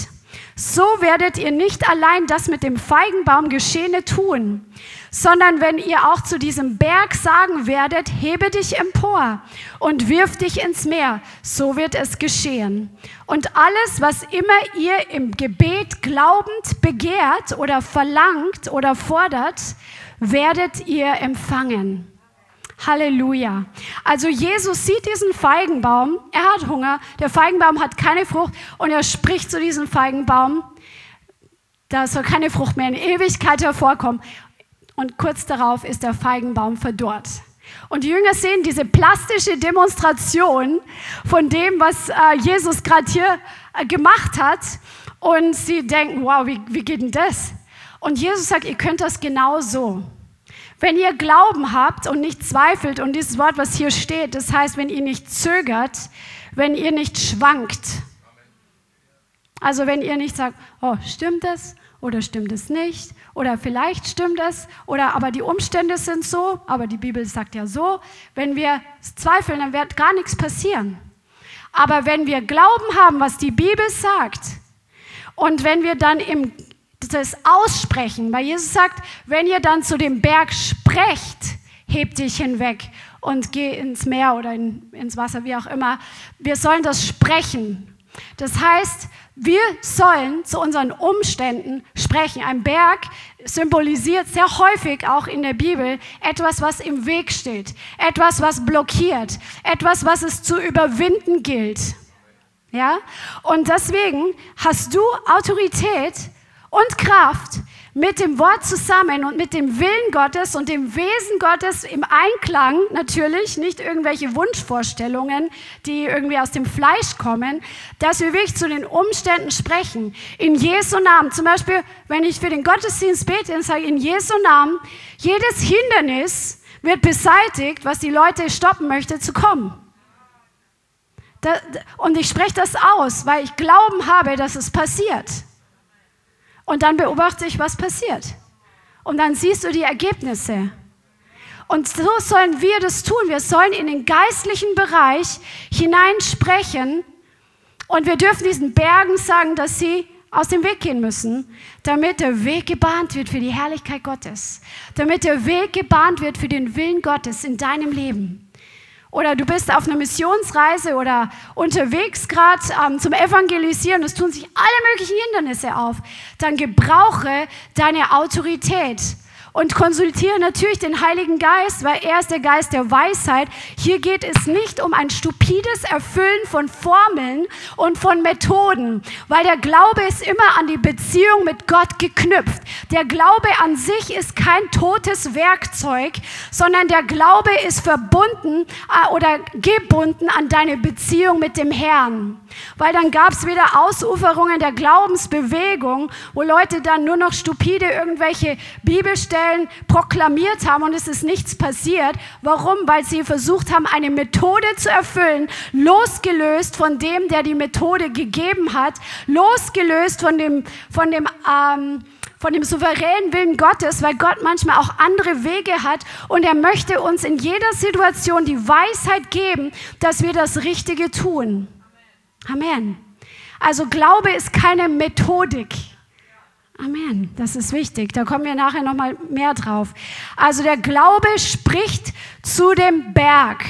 so werdet ihr nicht allein das mit dem Feigenbaum Geschehene tun, sondern wenn ihr auch zu diesem Berg sagen werdet, hebe dich empor und wirf dich ins Meer, so wird es geschehen. Und alles, was immer ihr im Gebet glaubend begehrt oder verlangt oder fordert, werdet ihr empfangen. Halleluja. Also Jesus sieht diesen Feigenbaum, er hat Hunger, der Feigenbaum hat keine Frucht und er spricht zu diesem Feigenbaum, da soll keine Frucht mehr in Ewigkeit hervorkommen. Und kurz darauf ist der Feigenbaum verdorrt. Und die Jünger sehen diese plastische Demonstration von dem, was äh, Jesus gerade hier äh, gemacht hat. Und sie denken, wow, wie, wie geht denn das? Und Jesus sagt, ihr könnt das genau so. Wenn ihr Glauben habt und nicht zweifelt, und dieses Wort, was hier steht, das heißt, wenn ihr nicht zögert, wenn ihr nicht schwankt. Also wenn ihr nicht sagt, oh, stimmt das? oder stimmt es nicht oder vielleicht stimmt es oder aber die Umstände sind so, aber die Bibel sagt ja so. Wenn wir zweifeln, dann wird gar nichts passieren. Aber wenn wir Glauben haben, was die Bibel sagt und wenn wir dann im das aussprechen, weil Jesus sagt, wenn ihr dann zu dem Berg sprecht, hebt dich hinweg und geh ins Meer oder in, ins Wasser, wie auch immer. Wir sollen das sprechen. Das heißt, wir sollen zu unseren Umständen sprechen. Ein Berg symbolisiert sehr häufig auch in der Bibel etwas, was im Weg steht, etwas, was blockiert, etwas, was es zu überwinden gilt. Ja? Und deswegen hast du Autorität und Kraft, mit dem Wort zusammen und mit dem Willen Gottes und dem Wesen Gottes im Einklang natürlich, nicht irgendwelche Wunschvorstellungen, die irgendwie aus dem Fleisch kommen, dass wir wirklich zu den Umständen sprechen. In Jesu Namen. Zum Beispiel, wenn ich für den Gottesdienst bete und sage, in Jesu Namen, jedes Hindernis wird beseitigt, was die Leute stoppen möchte, zu kommen. und ich spreche das aus, weil ich Glauben habe, dass es passiert. Und dann beobachte ich, was passiert. Und dann siehst du die Ergebnisse. Und so sollen wir das tun. Wir sollen in den geistlichen Bereich hineinsprechen. Und wir dürfen diesen Bergen sagen, dass sie aus dem Weg gehen müssen, damit der Weg gebahnt wird für die Herrlichkeit Gottes. Damit der Weg gebahnt wird für den Willen Gottes in deinem Leben oder du bist auf einer Missionsreise oder unterwegs gerade ähm, zum Evangelisieren, es tun sich alle möglichen Hindernisse auf, dann gebrauche deine Autorität und konsultiere natürlich den Heiligen Geist, weil er ist der Geist der Weisheit. Hier geht es nicht um ein stupides Erfüllen von Formeln und von Methoden, weil der Glaube ist immer an die Beziehung mit Gott geknüpft. Der Glaube an sich ist kein totes Werkzeug, sondern der Glaube ist verbunden äh, oder gebunden an deine Beziehung mit dem Herrn. Weil dann gab es wieder Ausuferungen der Glaubensbewegung, wo Leute dann nur noch stupide irgendwelche Bibelstellen Stellen proklamiert haben und es ist nichts passiert. Warum? Weil sie versucht haben, eine Methode zu erfüllen, losgelöst von dem, der die Methode gegeben hat, losgelöst von dem, von dem, ähm, von dem souveränen Willen Gottes, weil Gott manchmal auch andere Wege hat und er möchte uns in jeder Situation die Weisheit geben, dass wir das Richtige tun. Amen. Also Glaube ist keine Methodik. Amen. Das ist wichtig. Da kommen wir nachher noch mal mehr drauf. Also der Glaube spricht zu dem Berg.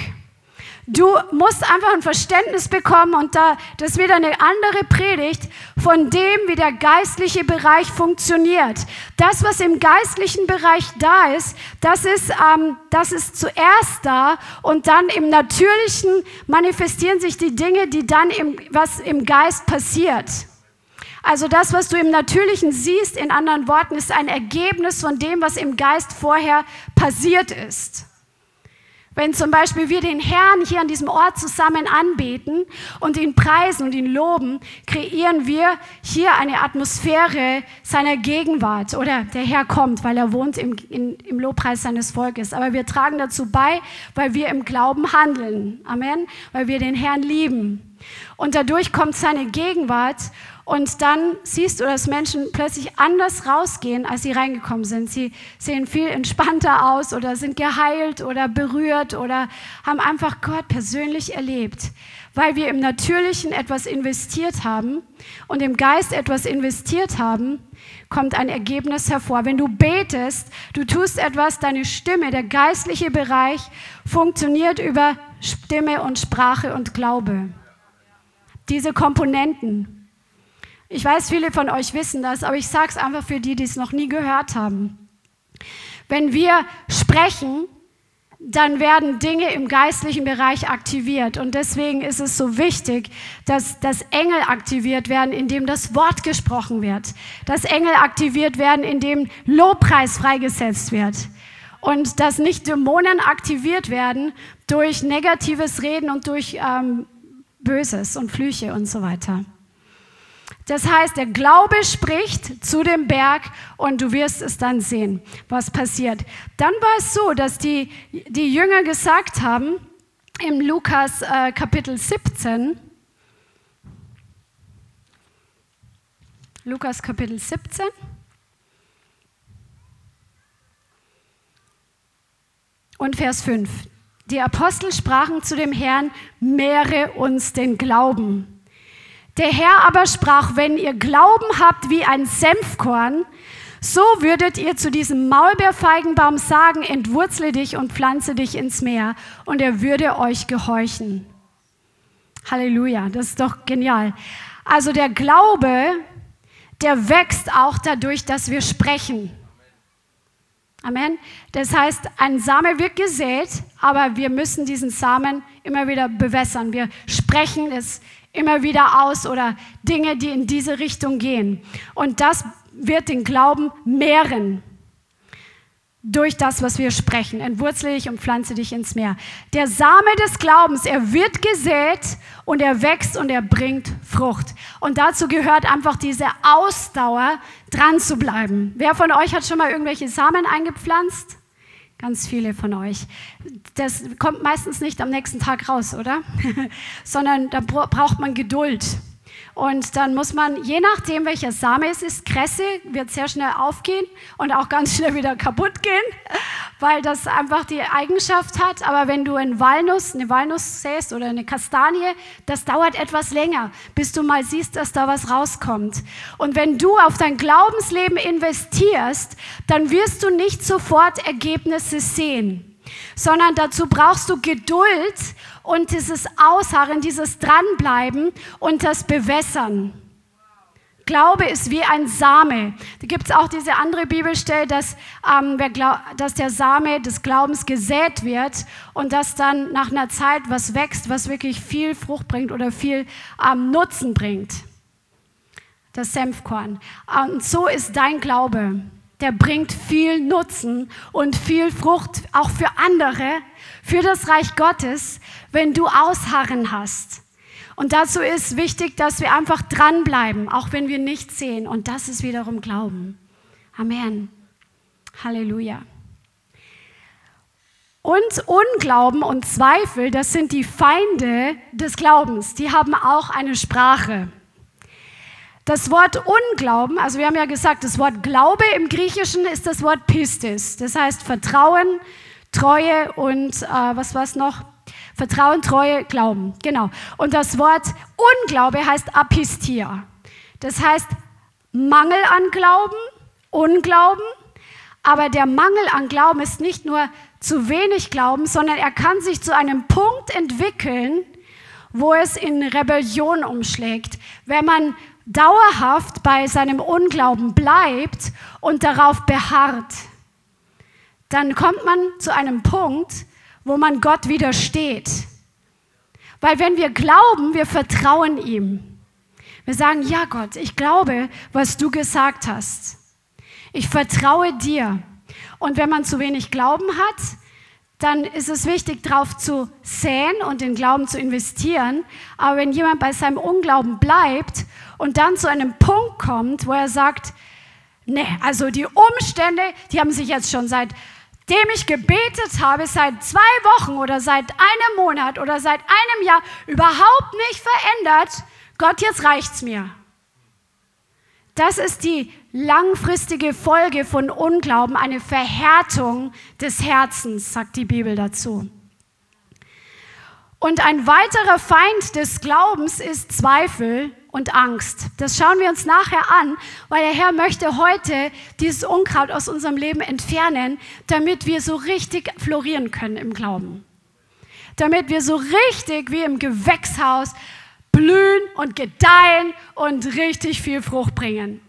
Du musst einfach ein Verständnis bekommen und da, das wird eine andere Predigt von dem, wie der geistliche Bereich funktioniert. Das, was im geistlichen Bereich da ist, das ist, ähm, das ist zuerst da und dann im Natürlichen manifestieren sich die Dinge, die dann im, was im Geist passiert. Also das, was du im Natürlichen siehst, in anderen Worten, ist ein Ergebnis von dem, was im Geist vorher passiert ist. Wenn zum Beispiel wir den Herrn hier an diesem Ort zusammen anbeten und ihn preisen und ihn loben, kreieren wir hier eine Atmosphäre seiner Gegenwart. Oder der Herr kommt, weil er wohnt im, in, im Lobpreis seines Volkes. Aber wir tragen dazu bei, weil wir im Glauben handeln. Amen. Weil wir den Herrn lieben. Und dadurch kommt seine Gegenwart und dann siehst du, dass Menschen plötzlich anders rausgehen, als sie reingekommen sind. Sie sehen viel entspannter aus oder sind geheilt oder berührt oder haben einfach Gott persönlich erlebt, weil wir im Natürlichen etwas investiert haben und im Geist etwas investiert haben, kommt ein Ergebnis hervor. Wenn du betest, du tust etwas, deine Stimme, der geistliche Bereich funktioniert über Stimme und Sprache und Glaube. Diese Komponenten. Ich weiß, viele von euch wissen das, aber ich sage es einfach für die, die es noch nie gehört haben. Wenn wir sprechen, dann werden Dinge im geistlichen Bereich aktiviert. Und deswegen ist es so wichtig, dass, dass Engel aktiviert werden, indem das Wort gesprochen wird. Dass Engel aktiviert werden, indem Lobpreis freigesetzt wird. Und dass nicht Dämonen aktiviert werden durch negatives Reden und durch ähm, Böses und Flüche und so weiter. Das heißt, der Glaube spricht zu dem Berg und du wirst es dann sehen, was passiert. Dann war es so, dass die, die Jünger gesagt haben, im Lukas äh, Kapitel 17, Lukas Kapitel 17, und Vers 5. Die Apostel sprachen zu dem Herrn, mehre uns den Glauben. Der Herr aber sprach, wenn ihr Glauben habt wie ein Senfkorn, so würdet ihr zu diesem Maulbeerfeigenbaum sagen, entwurzle dich und pflanze dich ins Meer, und er würde euch gehorchen. Halleluja, das ist doch genial. Also der Glaube, der wächst auch dadurch, dass wir sprechen. Amen. Das heißt, ein Same wird gesät, aber wir müssen diesen Samen immer wieder bewässern. Wir sprechen es immer wieder aus oder Dinge, die in diese Richtung gehen. Und das wird den Glauben mehren durch das, was wir sprechen. Entwurzle dich und pflanze dich ins Meer. Der Same des Glaubens, er wird gesät und er wächst und er bringt Frucht. Und dazu gehört einfach diese Ausdauer, dran zu bleiben. Wer von euch hat schon mal irgendwelche Samen eingepflanzt? Ganz viele von euch. Das kommt meistens nicht am nächsten Tag raus, oder? [laughs] Sondern da braucht man Geduld. Und dann muss man, je nachdem welcher Same es ist, Kresse wird sehr schnell aufgehen und auch ganz schnell wieder kaputt gehen, weil das einfach die Eigenschaft hat. Aber wenn du eine Walnuss, eine Walnuss säst oder eine Kastanie, das dauert etwas länger, bis du mal siehst, dass da was rauskommt. Und wenn du auf dein Glaubensleben investierst, dann wirst du nicht sofort Ergebnisse sehen sondern dazu brauchst du Geduld und dieses Ausharren, dieses Dranbleiben und das Bewässern. Glaube ist wie ein Same. Da gibt es auch diese andere Bibelstelle, dass, ähm, dass der Same des Glaubens gesät wird und dass dann nach einer Zeit was wächst, was wirklich viel Frucht bringt oder viel ähm, Nutzen bringt. Das Senfkorn. Und so ist dein Glaube der bringt viel Nutzen und viel Frucht auch für andere, für das Reich Gottes, wenn du Ausharren hast. Und dazu ist wichtig, dass wir einfach dranbleiben, auch wenn wir nichts sehen. Und das ist wiederum Glauben. Amen. Halleluja. Und Unglauben und Zweifel, das sind die Feinde des Glaubens. Die haben auch eine Sprache. Das Wort Unglauben, also wir haben ja gesagt, das Wort Glaube im Griechischen ist das Wort Pistis. Das heißt Vertrauen, Treue und äh, was war es noch? Vertrauen, Treue, Glauben. Genau. Und das Wort Unglaube heißt Apistia. Das heißt Mangel an Glauben, Unglauben. Aber der Mangel an Glauben ist nicht nur zu wenig Glauben, sondern er kann sich zu einem Punkt entwickeln, wo es in Rebellion umschlägt. Wenn man dauerhaft bei seinem Unglauben bleibt und darauf beharrt, dann kommt man zu einem Punkt, wo man Gott widersteht. Weil wenn wir glauben, wir vertrauen ihm. Wir sagen, ja Gott, ich glaube, was du gesagt hast. Ich vertraue dir. Und wenn man zu wenig Glauben hat, dann ist es wichtig, darauf zu säen und den Glauben zu investieren. Aber wenn jemand bei seinem Unglauben bleibt und dann zu einem Punkt kommt, wo er sagt, nee, also die Umstände, die haben sich jetzt schon seitdem ich gebetet habe, seit zwei Wochen oder seit einem Monat oder seit einem Jahr überhaupt nicht verändert. Gott, jetzt reicht's mir. Das ist die langfristige Folge von Unglauben, eine Verhärtung des Herzens, sagt die Bibel dazu. Und ein weiterer Feind des Glaubens ist Zweifel und Angst. Das schauen wir uns nachher an, weil der Herr möchte heute dieses Unkraut aus unserem Leben entfernen, damit wir so richtig florieren können im Glauben. Damit wir so richtig wie im Gewächshaus blühen und gedeihen und richtig viel Frucht bringen.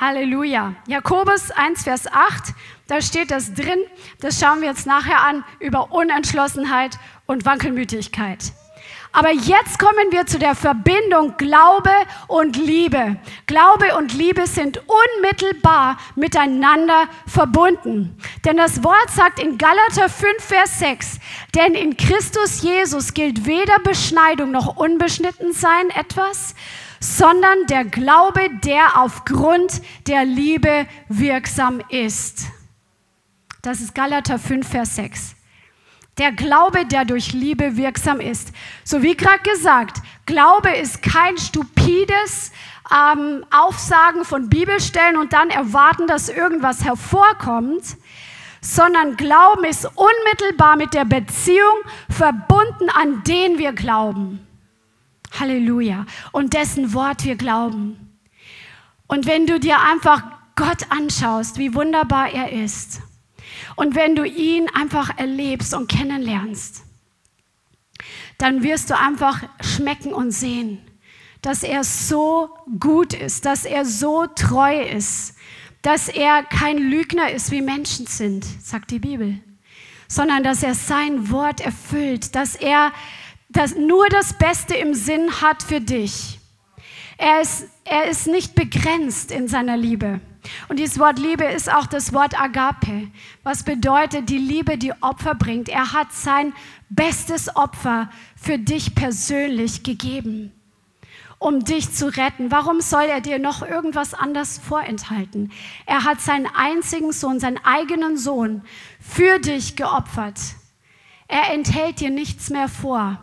Halleluja. Jakobus 1, Vers 8, da steht das drin. Das schauen wir jetzt nachher an über Unentschlossenheit und Wankelmütigkeit. Aber jetzt kommen wir zu der Verbindung Glaube und Liebe. Glaube und Liebe sind unmittelbar miteinander verbunden. Denn das Wort sagt in Galater 5, Vers 6, denn in Christus Jesus gilt weder Beschneidung noch Unbeschnittensein etwas, sondern der Glaube, der aufgrund der Liebe wirksam ist. Das ist Galater 5, Vers 6. Der Glaube, der durch Liebe wirksam ist. So wie gerade gesagt, Glaube ist kein stupides ähm, Aufsagen von Bibelstellen und dann erwarten, dass irgendwas hervorkommt, sondern Glauben ist unmittelbar mit der Beziehung verbunden, an den wir glauben. Halleluja. Und dessen Wort wir glauben. Und wenn du dir einfach Gott anschaust, wie wunderbar er ist, und wenn du ihn einfach erlebst und kennenlernst, dann wirst du einfach schmecken und sehen, dass er so gut ist, dass er so treu ist, dass er kein Lügner ist, wie Menschen sind, sagt die Bibel, sondern dass er sein Wort erfüllt, dass er das, nur das Beste im Sinn hat für dich. Er ist, er ist nicht begrenzt in seiner Liebe. Und dieses Wort Liebe ist auch das Wort Agape, was bedeutet die Liebe, die Opfer bringt. Er hat sein bestes Opfer für dich persönlich gegeben, um dich zu retten. Warum soll er dir noch irgendwas anders vorenthalten? Er hat seinen einzigen Sohn, seinen eigenen Sohn für dich geopfert. Er enthält dir nichts mehr vor.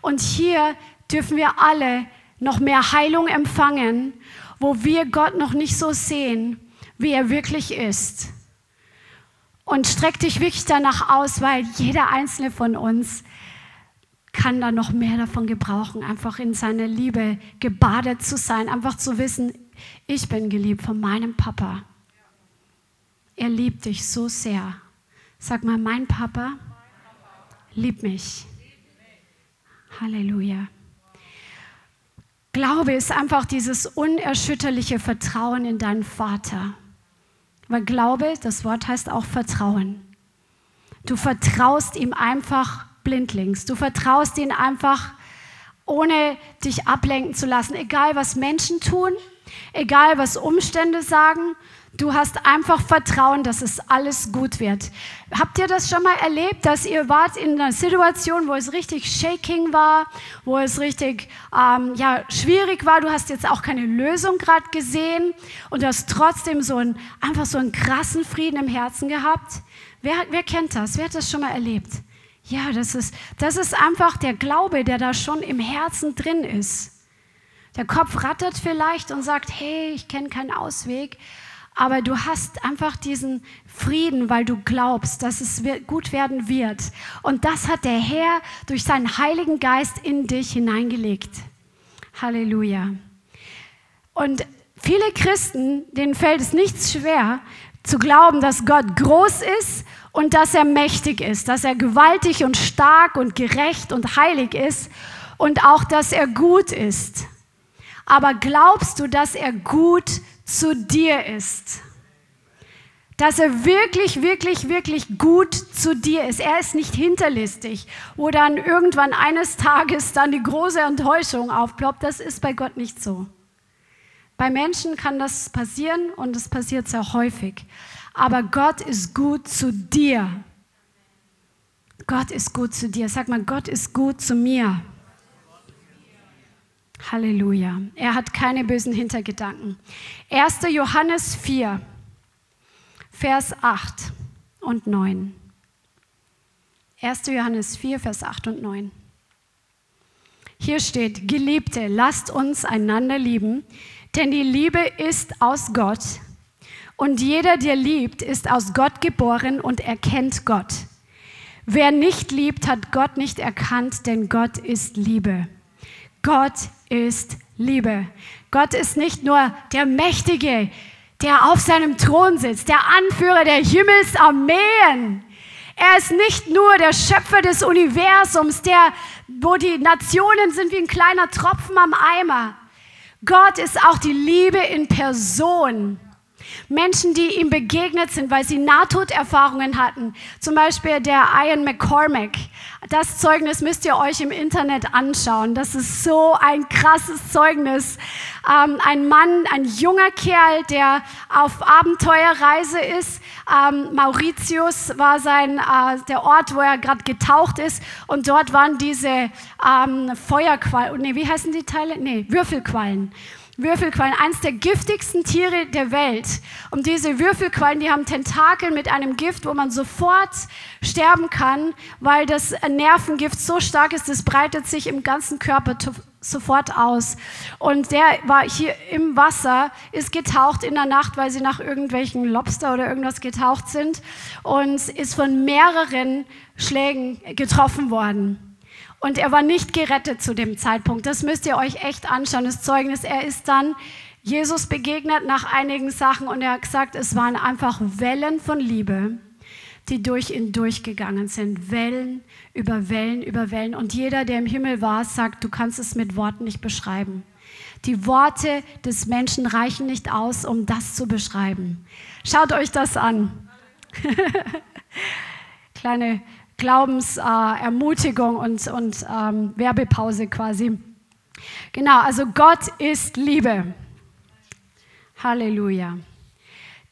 Und hier dürfen wir alle noch mehr Heilung empfangen, wo wir Gott noch nicht so sehen, wie er wirklich ist. Und streck dich wirklich danach aus, weil jeder einzelne von uns kann da noch mehr davon gebrauchen, einfach in seiner Liebe gebadet zu sein, einfach zu wissen, ich bin geliebt von meinem Papa. Er liebt dich so sehr. Sag mal, mein Papa liebt mich. Halleluja. Glaube ist einfach dieses unerschütterliche Vertrauen in deinen Vater. Weil Glaube, das Wort heißt auch Vertrauen. Du vertraust ihm einfach blindlings. Du vertraust ihm einfach, ohne dich ablenken zu lassen. Egal, was Menschen tun, egal, was Umstände sagen, Du hast einfach Vertrauen, dass es alles gut wird. Habt ihr das schon mal erlebt, dass ihr wart in einer Situation, wo es richtig shaking war, wo es richtig ähm, ja, schwierig war? Du hast jetzt auch keine Lösung gerade gesehen und du hast trotzdem so ein, einfach so einen krassen Frieden im Herzen gehabt. Wer, wer kennt das? Wer hat das schon mal erlebt? Ja, das ist, das ist einfach der Glaube, der da schon im Herzen drin ist. Der Kopf rattert vielleicht und sagt, hey, ich kenne keinen Ausweg aber du hast einfach diesen Frieden, weil du glaubst, dass es gut werden wird. Und das hat der Herr durch seinen Heiligen Geist in dich hineingelegt. Halleluja. Und viele Christen, denen fällt es nicht schwer, zu glauben, dass Gott groß ist und dass er mächtig ist, dass er gewaltig und stark und gerecht und heilig ist und auch, dass er gut ist. Aber glaubst du, dass er gut? Zu dir ist. Dass er wirklich, wirklich, wirklich gut zu dir ist. Er ist nicht hinterlistig, wo dann irgendwann eines Tages dann die große Enttäuschung aufploppt. Das ist bei Gott nicht so. Bei Menschen kann das passieren und es passiert sehr häufig. Aber Gott ist gut zu dir. Gott ist gut zu dir. Sag mal, Gott ist gut zu mir. Halleluja. Er hat keine bösen Hintergedanken. 1. Johannes 4, Vers 8 und 9. 1. Johannes 4, Vers 8 und 9. Hier steht, Geliebte, lasst uns einander lieben, denn die Liebe ist aus Gott. Und jeder, der liebt, ist aus Gott geboren und erkennt Gott. Wer nicht liebt, hat Gott nicht erkannt, denn Gott ist Liebe. Gott ist Liebe. Gott ist nicht nur der Mächtige, der auf seinem Thron sitzt, der Anführer der Himmelsarmeen. Er ist nicht nur der Schöpfer des Universums, der, wo die Nationen sind wie ein kleiner Tropfen am Eimer. Gott ist auch die Liebe in Person. Menschen, die ihm begegnet sind, weil sie Nahtoderfahrungen hatten. Zum Beispiel der Ian McCormack. Das Zeugnis müsst ihr euch im Internet anschauen. Das ist so ein krasses Zeugnis. Ähm, ein Mann, ein junger Kerl, der auf Abenteuerreise ist. Ähm, Mauritius war sein, äh, der Ort, wo er gerade getaucht ist. Und dort waren diese ähm, Feuerquallen, nee, wie heißen die Teile? Nee, Würfelquallen. Würfelquallen, eines der giftigsten Tiere der Welt. Und diese Würfelquallen, die haben Tentakel mit einem Gift, wo man sofort sterben kann, weil das Nervengift so stark ist, es breitet sich im ganzen Körper sofort aus. Und der war hier im Wasser, ist getaucht in der Nacht, weil sie nach irgendwelchen Lobster oder irgendwas getaucht sind und ist von mehreren Schlägen getroffen worden. Und er war nicht gerettet zu dem Zeitpunkt. Das müsst ihr euch echt anschauen, das Zeugnis. Er ist dann Jesus begegnet nach einigen Sachen und er hat gesagt, es waren einfach Wellen von Liebe, die durch ihn durchgegangen sind. Wellen über Wellen über Wellen. Und jeder, der im Himmel war, sagt, du kannst es mit Worten nicht beschreiben. Die Worte des Menschen reichen nicht aus, um das zu beschreiben. Schaut euch das an. [laughs] Kleine Glaubensermutigung äh, und, und ähm, Werbepause quasi. Genau, also Gott ist Liebe. Halleluja.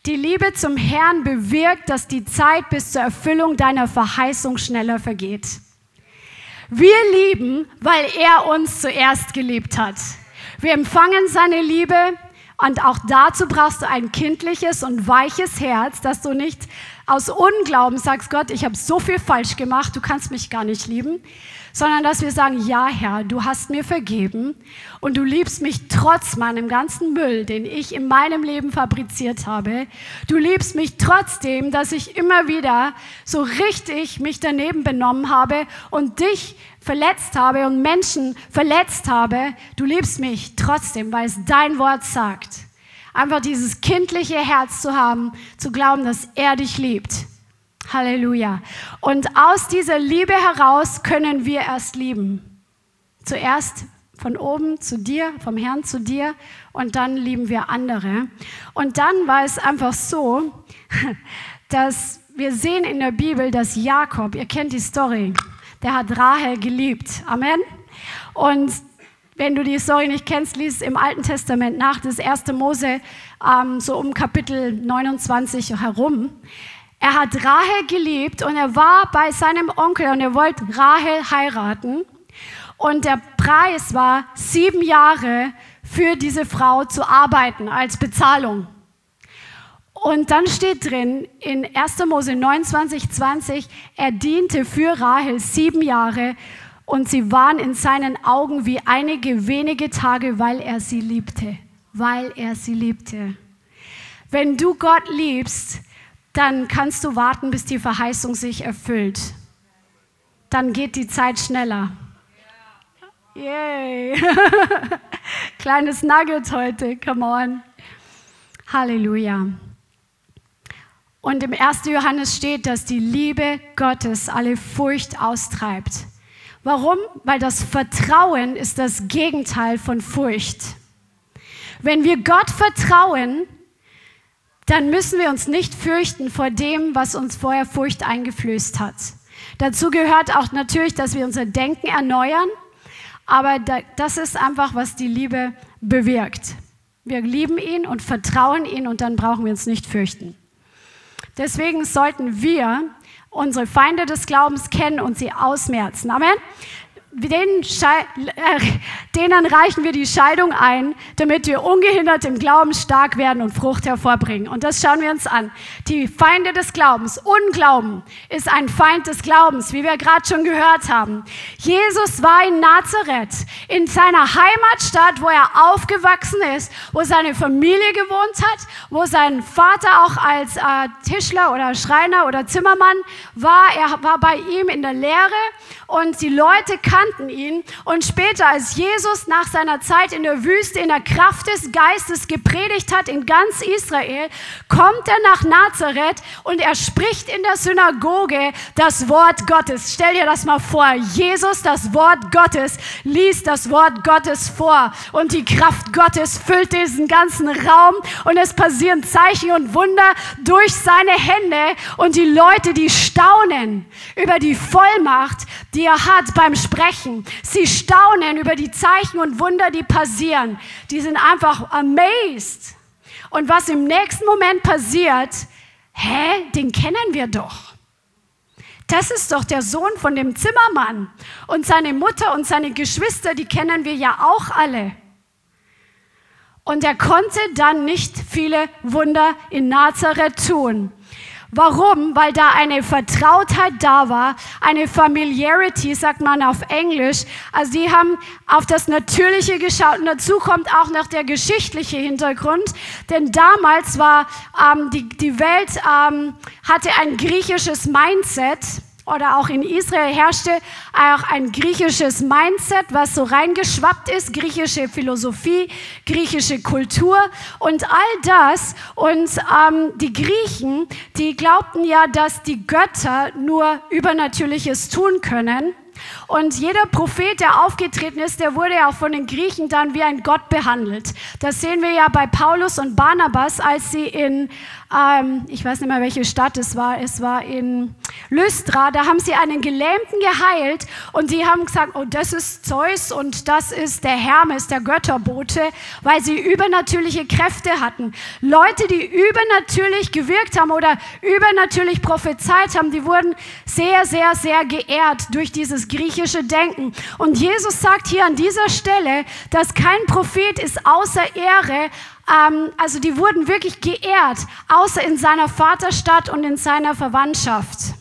Die Liebe zum Herrn bewirkt, dass die Zeit bis zur Erfüllung deiner Verheißung schneller vergeht. Wir lieben, weil er uns zuerst geliebt hat. Wir empfangen seine Liebe und auch dazu brauchst du ein kindliches und weiches Herz, dass du nicht aus Unglauben sagst, Gott, ich habe so viel falsch gemacht, du kannst mich gar nicht lieben, sondern dass wir sagen, ja Herr, du hast mir vergeben und du liebst mich trotz meinem ganzen Müll, den ich in meinem Leben fabriziert habe. Du liebst mich trotzdem, dass ich immer wieder so richtig mich daneben benommen habe und dich verletzt habe und Menschen verletzt habe. Du liebst mich trotzdem, weil es dein Wort sagt. Einfach dieses kindliche Herz zu haben, zu glauben, dass er dich liebt. Halleluja. Und aus dieser Liebe heraus können wir erst lieben. Zuerst von oben zu dir, vom Herrn zu dir und dann lieben wir andere. Und dann war es einfach so, [laughs] dass wir sehen in der Bibel, dass Jakob, ihr kennt die Story, der hat Rahel geliebt. Amen. Und wenn du die Story nicht kennst, liest im Alten Testament nach, das erste Mose, ähm, so um Kapitel 29 herum. Er hat Rahel geliebt und er war bei seinem Onkel und er wollte Rahel heiraten. Und der Preis war sieben Jahre für diese Frau zu arbeiten als Bezahlung. Und dann steht drin in 1. Mose 29, 20, er diente für Rahel sieben Jahre und sie waren in seinen Augen wie einige wenige Tage, weil er sie liebte. Weil er sie liebte. Wenn du Gott liebst, dann kannst du warten, bis die Verheißung sich erfüllt. Dann geht die Zeit schneller. Yay! [laughs] Kleines Nugget heute, come on. Halleluja. Und im 1. Johannes steht, dass die Liebe Gottes alle Furcht austreibt. Warum? Weil das Vertrauen ist das Gegenteil von Furcht. Wenn wir Gott vertrauen, dann müssen wir uns nicht fürchten vor dem, was uns vorher Furcht eingeflößt hat. Dazu gehört auch natürlich, dass wir unser Denken erneuern, aber das ist einfach, was die Liebe bewirkt. Wir lieben ihn und vertrauen ihn und dann brauchen wir uns nicht fürchten. Deswegen sollten wir unsere Feinde des Glaubens kennen und sie ausmerzen. Amen denen, äh, denen reichen wir die Scheidung ein, damit wir ungehindert im Glauben stark werden und Frucht hervorbringen. Und das schauen wir uns an. Die Feinde des Glaubens. Unglauben ist ein Feind des Glaubens, wie wir gerade schon gehört haben. Jesus war in Nazareth, in seiner Heimatstadt, wo er aufgewachsen ist, wo seine Familie gewohnt hat, wo sein Vater auch als äh, Tischler oder Schreiner oder Zimmermann war. Er war bei ihm in der Lehre und die Leute kannten ihn. Und später, als Jesus nach seiner Zeit in der Wüste in der Kraft des Geistes gepredigt hat in ganz Israel, kommt er nach Nazareth und er spricht in der Synagoge das Wort Gottes. Stell dir das mal vor. Jesus, das Wort Gottes, liest das Wort Gottes vor und die Kraft Gottes füllt diesen ganzen Raum und es passieren Zeichen und Wunder durch seine Hände und die Leute, die staunen über die Vollmacht, die er hat beim Sprechen. Sie staunen über die Zeichen und Wunder, die passieren. Die sind einfach amazed. Und was im nächsten Moment passiert, hä, den kennen wir doch. Das ist doch der Sohn von dem Zimmermann. Und seine Mutter und seine Geschwister, die kennen wir ja auch alle. Und er konnte dann nicht viele Wunder in Nazareth tun. Warum? Weil da eine Vertrautheit da war, eine Familiarity, sagt man auf Englisch. Also die haben auf das Natürliche geschaut und dazu kommt auch noch der geschichtliche Hintergrund, denn damals war ähm, die, die Welt ähm, hatte ein griechisches Mindset oder auch in Israel herrschte auch ein griechisches Mindset, was so reingeschwappt ist, griechische Philosophie, griechische Kultur und all das. Und ähm, die Griechen, die glaubten ja, dass die Götter nur Übernatürliches tun können. Und jeder Prophet, der aufgetreten ist, der wurde ja auch von den Griechen dann wie ein Gott behandelt. Das sehen wir ja bei Paulus und Barnabas, als sie in, ähm, ich weiß nicht mehr, welche Stadt es war, es war in Lystra, da haben sie einen Gelähmten geheilt und die haben gesagt, oh, das ist Zeus und das ist der Hermes, der Götterbote, weil sie übernatürliche Kräfte hatten. Leute, die übernatürlich gewirkt haben oder übernatürlich prophezeit haben, die wurden sehr, sehr, sehr geehrt durch dieses griechische Denken. Und Jesus sagt hier an dieser Stelle, dass kein Prophet ist außer Ehre, ähm, also die wurden wirklich geehrt, außer in seiner Vaterstadt und in seiner Verwandtschaft.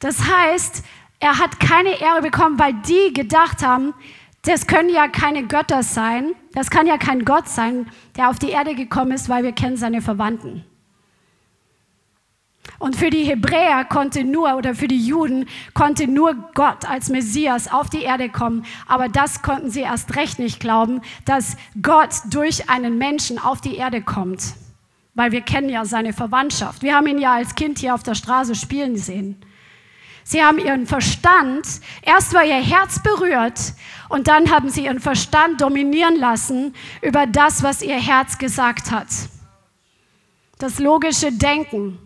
Das heißt, er hat keine Ehre bekommen, weil die gedacht haben, das können ja keine Götter sein, das kann ja kein Gott sein, der auf die Erde gekommen ist, weil wir kennen seine Verwandten. Und für die Hebräer konnte nur, oder für die Juden konnte nur Gott als Messias auf die Erde kommen. Aber das konnten sie erst recht nicht glauben, dass Gott durch einen Menschen auf die Erde kommt. Weil wir kennen ja seine Verwandtschaft. Wir haben ihn ja als Kind hier auf der Straße spielen sehen. Sie haben ihren Verstand, erst war ihr Herz berührt und dann haben sie ihren Verstand dominieren lassen über das, was ihr Herz gesagt hat. Das logische Denken.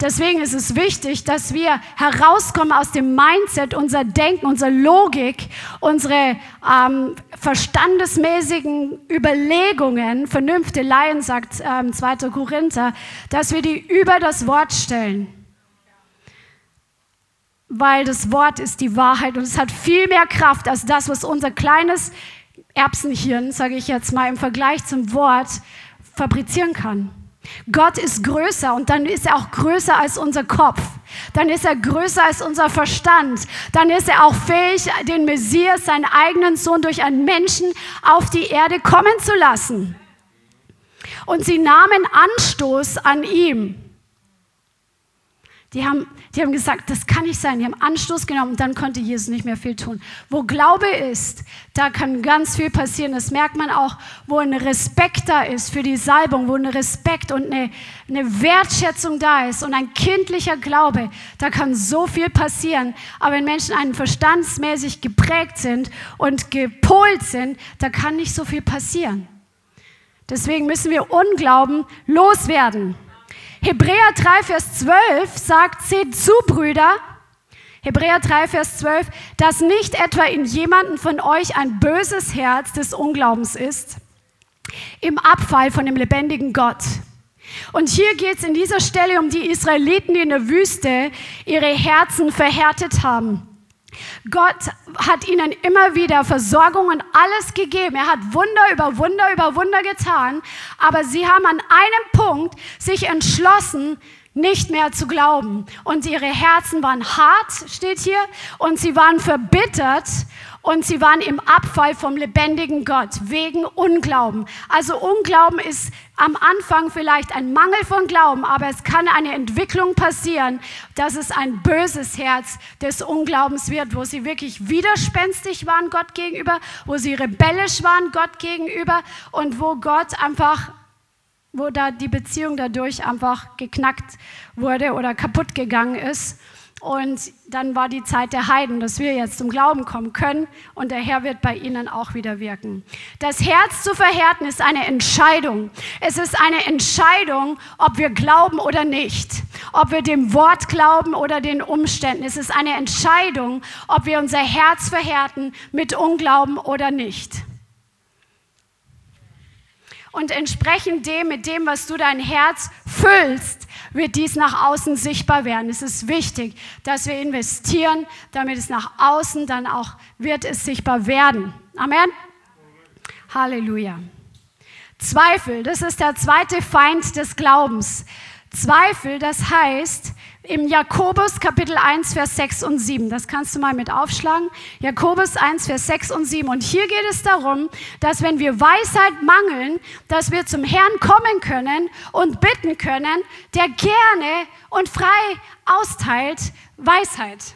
Deswegen ist es wichtig, dass wir herauskommen aus dem Mindset, unser Denken, unsere Logik, unsere ähm, verstandesmäßigen Überlegungen, Vernünfte Laien, sagt ähm, 2. Korinther, dass wir die über das Wort stellen weil das Wort ist die Wahrheit und es hat viel mehr Kraft als das, was unser kleines Erbsenhirn, sage ich jetzt mal, im Vergleich zum Wort fabrizieren kann. Gott ist größer und dann ist er auch größer als unser Kopf. Dann ist er größer als unser Verstand. Dann ist er auch fähig, den Messias, seinen eigenen Sohn, durch einen Menschen auf die Erde kommen zu lassen. Und sie nahmen Anstoß an ihm. Die haben, die haben gesagt, das kann nicht sein. Die haben Anstoß genommen und dann konnte Jesus nicht mehr viel tun. Wo Glaube ist, da kann ganz viel passieren. Das merkt man auch, wo ein Respekt da ist für die Salbung, wo ein Respekt und eine, eine Wertschätzung da ist und ein kindlicher Glaube. Da kann so viel passieren. Aber wenn Menschen einen verstandsmäßig geprägt sind und gepolt sind, da kann nicht so viel passieren. Deswegen müssen wir Unglauben loswerden. Hebräer 3, Vers 12 sagt, seht zu, Brüder, Hebräer 3, Vers 12, dass nicht etwa in jemanden von euch ein böses Herz des Unglaubens ist, im Abfall von dem lebendigen Gott. Und hier geht es in dieser Stelle um die Israeliten, die in der Wüste ihre Herzen verhärtet haben. Gott hat ihnen immer wieder Versorgung und alles gegeben. Er hat Wunder über Wunder über Wunder getan. Aber sie haben an einem Punkt sich entschlossen, nicht mehr zu glauben. Und ihre Herzen waren hart, steht hier, und sie waren verbittert und sie waren im Abfall vom lebendigen Gott wegen Unglauben. Also Unglauben ist am Anfang vielleicht ein Mangel von Glauben, aber es kann eine Entwicklung passieren, dass es ein böses Herz des Unglaubens wird, wo sie wirklich widerspenstig waren Gott gegenüber, wo sie rebellisch waren Gott gegenüber und wo Gott einfach wo da die Beziehung dadurch einfach geknackt wurde oder kaputt gegangen ist. Und dann war die Zeit der Heiden, dass wir jetzt zum Glauben kommen können und der Herr wird bei ihnen auch wieder wirken. Das Herz zu verhärten ist eine Entscheidung. Es ist eine Entscheidung, ob wir glauben oder nicht. Ob wir dem Wort glauben oder den Umständen. Es ist eine Entscheidung, ob wir unser Herz verhärten mit Unglauben oder nicht. Und entsprechend dem, mit dem, was du dein Herz füllst, wird dies nach außen sichtbar werden. Es ist wichtig, dass wir investieren, damit es nach außen dann auch wird es sichtbar werden. Amen. Halleluja. Zweifel, das ist der zweite Feind des Glaubens. Zweifel, das heißt, im Jakobus Kapitel 1, Vers 6 und 7. Das kannst du mal mit aufschlagen. Jakobus 1, Vers 6 und 7. Und hier geht es darum, dass wenn wir Weisheit mangeln, dass wir zum Herrn kommen können und bitten können, der gerne und frei austeilt Weisheit.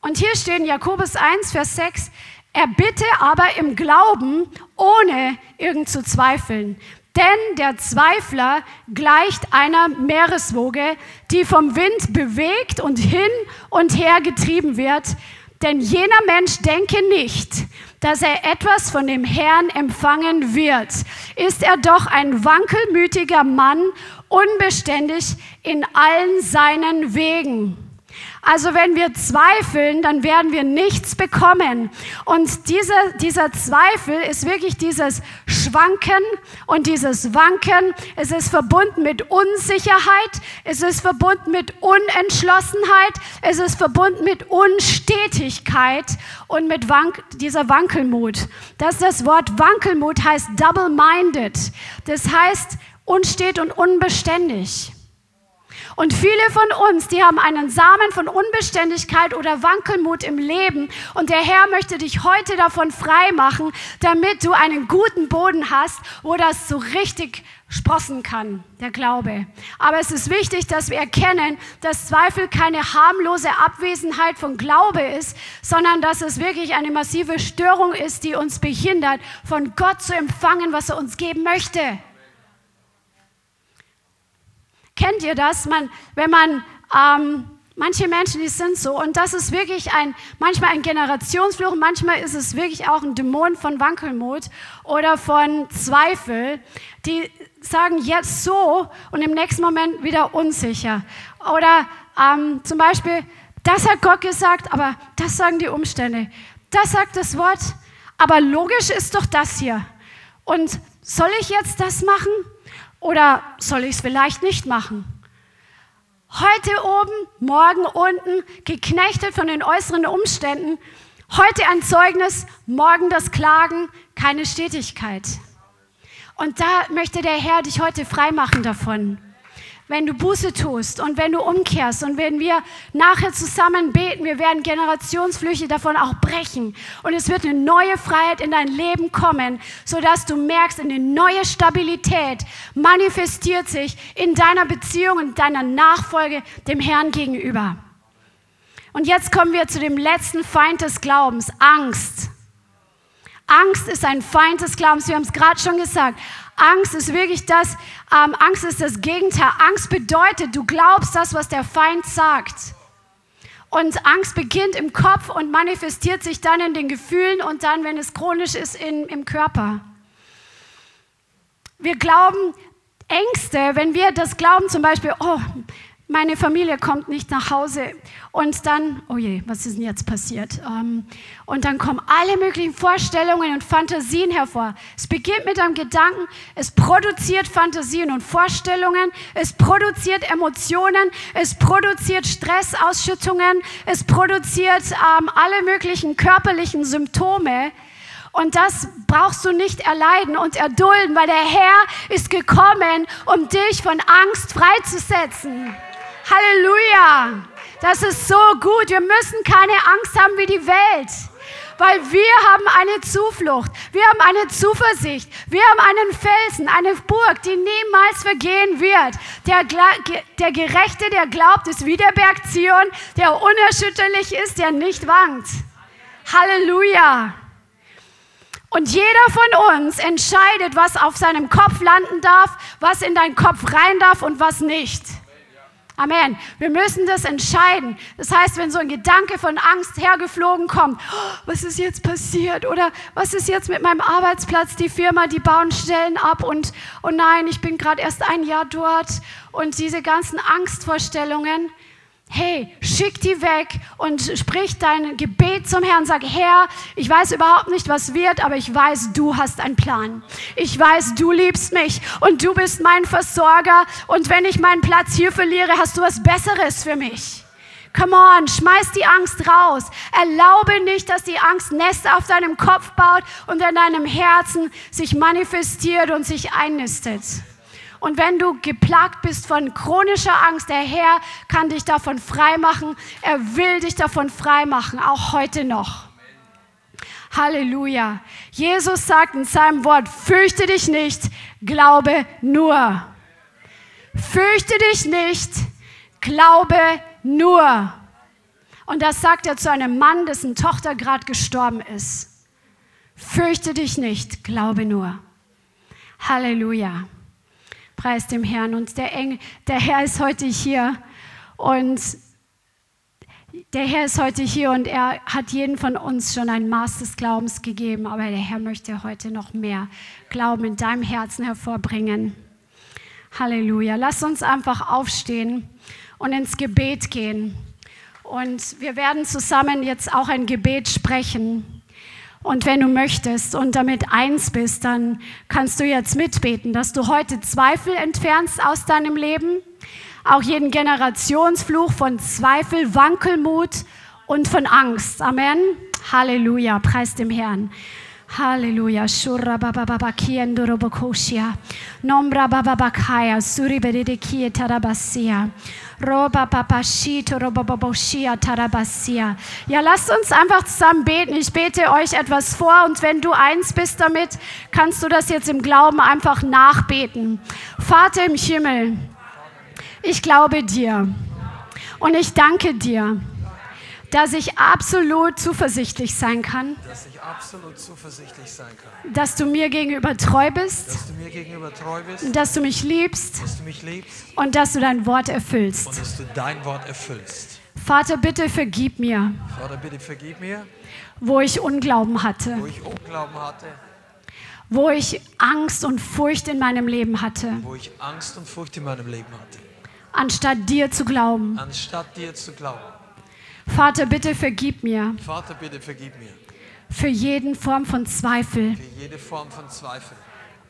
Und hier steht in Jakobus 1, Vers 6, er bitte aber im Glauben, ohne irgend zu zweifeln. Denn der Zweifler gleicht einer Meereswoge, die vom Wind bewegt und hin und her getrieben wird. Denn jener Mensch denke nicht, dass er etwas von dem Herrn empfangen wird. Ist er doch ein wankelmütiger Mann, unbeständig in allen seinen Wegen. Also wenn wir zweifeln, dann werden wir nichts bekommen. Und dieser, dieser Zweifel ist wirklich dieses Schwanken und dieses Wanken. Es ist verbunden mit Unsicherheit, es ist verbunden mit Unentschlossenheit, es ist verbunden mit Unstetigkeit und mit Wank dieser Wankelmut. Das das Wort Wankelmut heißt double-minded. Das heißt unstet und unbeständig. Und viele von uns, die haben einen Samen von Unbeständigkeit oder Wankelmut im Leben. Und der Herr möchte dich heute davon frei machen, damit du einen guten Boden hast, wo das so richtig sprossen kann, der Glaube. Aber es ist wichtig, dass wir erkennen, dass Zweifel keine harmlose Abwesenheit von Glaube ist, sondern dass es wirklich eine massive Störung ist, die uns behindert, von Gott zu empfangen, was er uns geben möchte. Kennt ihr das? Man, wenn man, ähm, manche Menschen, die sind so, und das ist wirklich ein, manchmal ein Generationsfluch, manchmal ist es wirklich auch ein Dämon von Wankelmut oder von Zweifel, die sagen jetzt so und im nächsten Moment wieder unsicher. Oder ähm, zum Beispiel, das hat Gott gesagt, aber das sagen die Umstände. Das sagt das Wort, aber logisch ist doch das hier. Und soll ich jetzt das machen? Oder soll ich es vielleicht nicht machen? Heute oben, morgen unten, geknechtet von den äußeren Umständen. Heute ein Zeugnis, morgen das Klagen, keine Stetigkeit. Und da möchte der Herr dich heute freimachen davon wenn du Buße tust und wenn du umkehrst und wenn wir nachher zusammen beten, wir werden Generationsflüche davon auch brechen und es wird eine neue Freiheit in dein Leben kommen, sodass du merkst, eine neue Stabilität manifestiert sich in deiner Beziehung und deiner Nachfolge dem Herrn gegenüber. Und jetzt kommen wir zu dem letzten Feind des Glaubens, Angst. Angst ist ein Feind des Glaubens, wir haben es gerade schon gesagt. Angst ist wirklich das, ähm, Angst ist das Gegenteil. Angst bedeutet, du glaubst das, was der Feind sagt. Und Angst beginnt im Kopf und manifestiert sich dann in den Gefühlen und dann, wenn es chronisch ist, in, im Körper. Wir glauben Ängste, wenn wir das glauben, zum Beispiel, oh, meine Familie kommt nicht nach Hause und dann, oh je, was ist denn jetzt passiert? Ähm, und dann kommen alle möglichen Vorstellungen und Fantasien hervor. Es beginnt mit einem Gedanken, es produziert Fantasien und Vorstellungen, es produziert Emotionen, es produziert Stressausschüttungen, es produziert ähm, alle möglichen körperlichen Symptome. Und das brauchst du nicht erleiden und erdulden, weil der Herr ist gekommen, um dich von Angst freizusetzen. Halleluja. Das ist so gut. Wir müssen keine Angst haben wie die Welt. Weil wir haben eine Zuflucht, wir haben eine Zuversicht, wir haben einen Felsen, eine Burg, die niemals vergehen wird. Der, der Gerechte, der glaubt, ist wie der Berg Zion, der unerschütterlich ist, der nicht wankt. Halleluja. Und jeder von uns entscheidet, was auf seinem Kopf landen darf, was in deinen Kopf rein darf und was nicht. Amen. Wir müssen das entscheiden. Das heißt, wenn so ein Gedanke von Angst hergeflogen kommt, oh, was ist jetzt passiert? Oder was ist jetzt mit meinem Arbeitsplatz? Die Firma, die bauen Stellen ab und, oh nein, ich bin gerade erst ein Jahr dort. Und diese ganzen Angstvorstellungen, Hey, schick die weg und sprich dein Gebet zum Herrn. Sag, Herr, ich weiß überhaupt nicht, was wird, aber ich weiß, du hast einen Plan. Ich weiß, du liebst mich und du bist mein Versorger. Und wenn ich meinen Platz hier verliere, hast du was Besseres für mich. Come on, schmeiß die Angst raus. Erlaube nicht, dass die Angst Nester auf deinem Kopf baut und in deinem Herzen sich manifestiert und sich einnistet. Und wenn du geplagt bist von chronischer Angst, der Herr kann dich davon freimachen. Er will dich davon freimachen, auch heute noch. Halleluja. Jesus sagt in seinem Wort, fürchte dich nicht, glaube nur. Fürchte dich nicht, glaube nur. Und das sagt er zu einem Mann, dessen Tochter gerade gestorben ist. Fürchte dich nicht, glaube nur. Halleluja. Preis dem Herrn. Und der, Engel, der Herr ist heute hier. Und der Herr ist heute hier und er hat jeden von uns schon ein Maß des Glaubens gegeben. Aber der Herr möchte heute noch mehr Glauben in deinem Herzen hervorbringen. Halleluja. Lass uns einfach aufstehen und ins Gebet gehen. Und wir werden zusammen jetzt auch ein Gebet sprechen. Und wenn du möchtest und damit eins bist, dann kannst du jetzt mitbeten, dass du heute Zweifel entfernst aus deinem Leben, auch jeden Generationsfluch von Zweifel, Wankelmut und von Angst. Amen. Halleluja. Preis dem Herrn. Halleluja. Shura baba baba kiendo robokoshia. Nombra baba bakaya. Suri bedede roboboshia tarabasia. Ja, lasst uns einfach zusammen beten. Ich bete euch etwas vor und wenn du eins bist damit, kannst du das jetzt im Glauben einfach nachbeten. Vater im Himmel, ich glaube dir und ich danke dir dass ich absolut zuversichtlich sein kann. Dass ich absolut zuversichtlich sein kann. Dass du mir gegenüber treu bist. Dass du mir gegenüber treu bist. Dass du mich liebst. Dass du mich liebst. Und dass du dein Wort erfüllst. Und dass du dein Wort erfüllst. Vater, bitte vergib mir. Vater, bitte vergib mir. Wo ich Unglauben hatte. Wo ich Unglauben hatte. Wo ich Angst und Furcht in meinem Leben hatte. Wo ich Angst und Furcht in meinem Leben hatte. Anstatt dir zu glauben. Anstatt dir zu glauben. Vater, bitte vergib mir. Vater, bitte vergib mir. Für jeden Form von Zweifel. Für jede Form von Zweifel.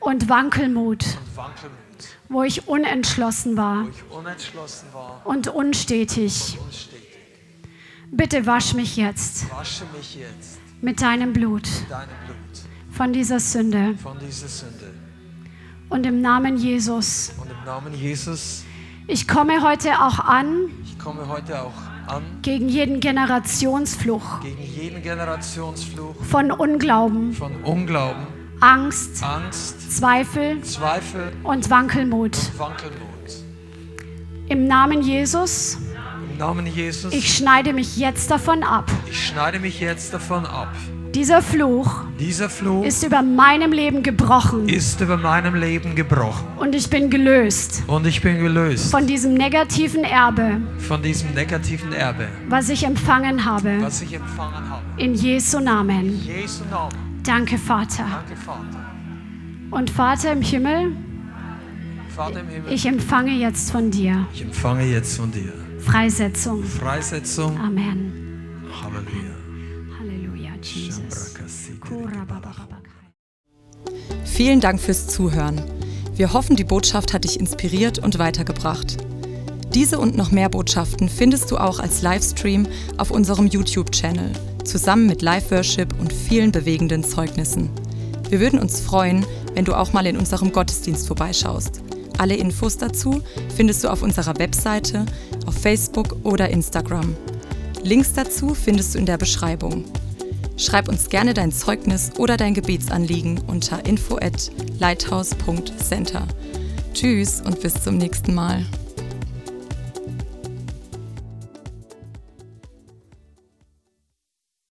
Und Wankelmut. Und Wankelmut. Wo ich unentschlossen war. Wo ich unentschlossen war. Und unstetig. Und unstetig. Bitte wasch mich jetzt. Wasche mich jetzt. Mit deinem Blut. Mit deinem Blut. Von dieser Sünde. Von dieser Sünde. Und im Namen Jesus. Und im Namen Jesus. Ich komme heute auch an. Ich komme heute auch an. Gegen jeden Generationsfluch. Gegen jeden Generationsfluch. Von Unglauben. Von Unglauben. Angst. Angst. Zweifel. Zweifel. Und Wankelmut. Und Wankelmut. Im Namen Jesus. Im Namen Jesus. Ich schneide mich jetzt davon ab. Ich schneide mich jetzt davon ab. Dieser Fluch, Dieser Fluch ist über meinem Leben gebrochen. Ist über meinem Leben gebrochen. Und ich bin gelöst. Und ich bin gelöst. Von diesem negativen Erbe. Von diesem negativen Erbe. Was ich empfangen habe. Was ich empfangen habe. In Jesu Namen. In Jesu Namen. Danke, Vater. Danke, Vater. Und Vater im Himmel. Vater im Himmel. Ich empfange jetzt von dir. Ich empfange jetzt von dir. Freisetzung. Freisetzung. Amen. Halleluja. Vielen Dank fürs Zuhören. Wir hoffen, die Botschaft hat dich inspiriert und weitergebracht. Diese und noch mehr Botschaften findest du auch als Livestream auf unserem YouTube-Channel, zusammen mit Live-Worship und vielen bewegenden Zeugnissen. Wir würden uns freuen, wenn du auch mal in unserem Gottesdienst vorbeischaust. Alle Infos dazu findest du auf unserer Webseite, auf Facebook oder Instagram. Links dazu findest du in der Beschreibung. Schreib uns gerne dein Zeugnis oder dein Gebetsanliegen unter info at lighthouse.center. Tschüss und bis zum nächsten Mal.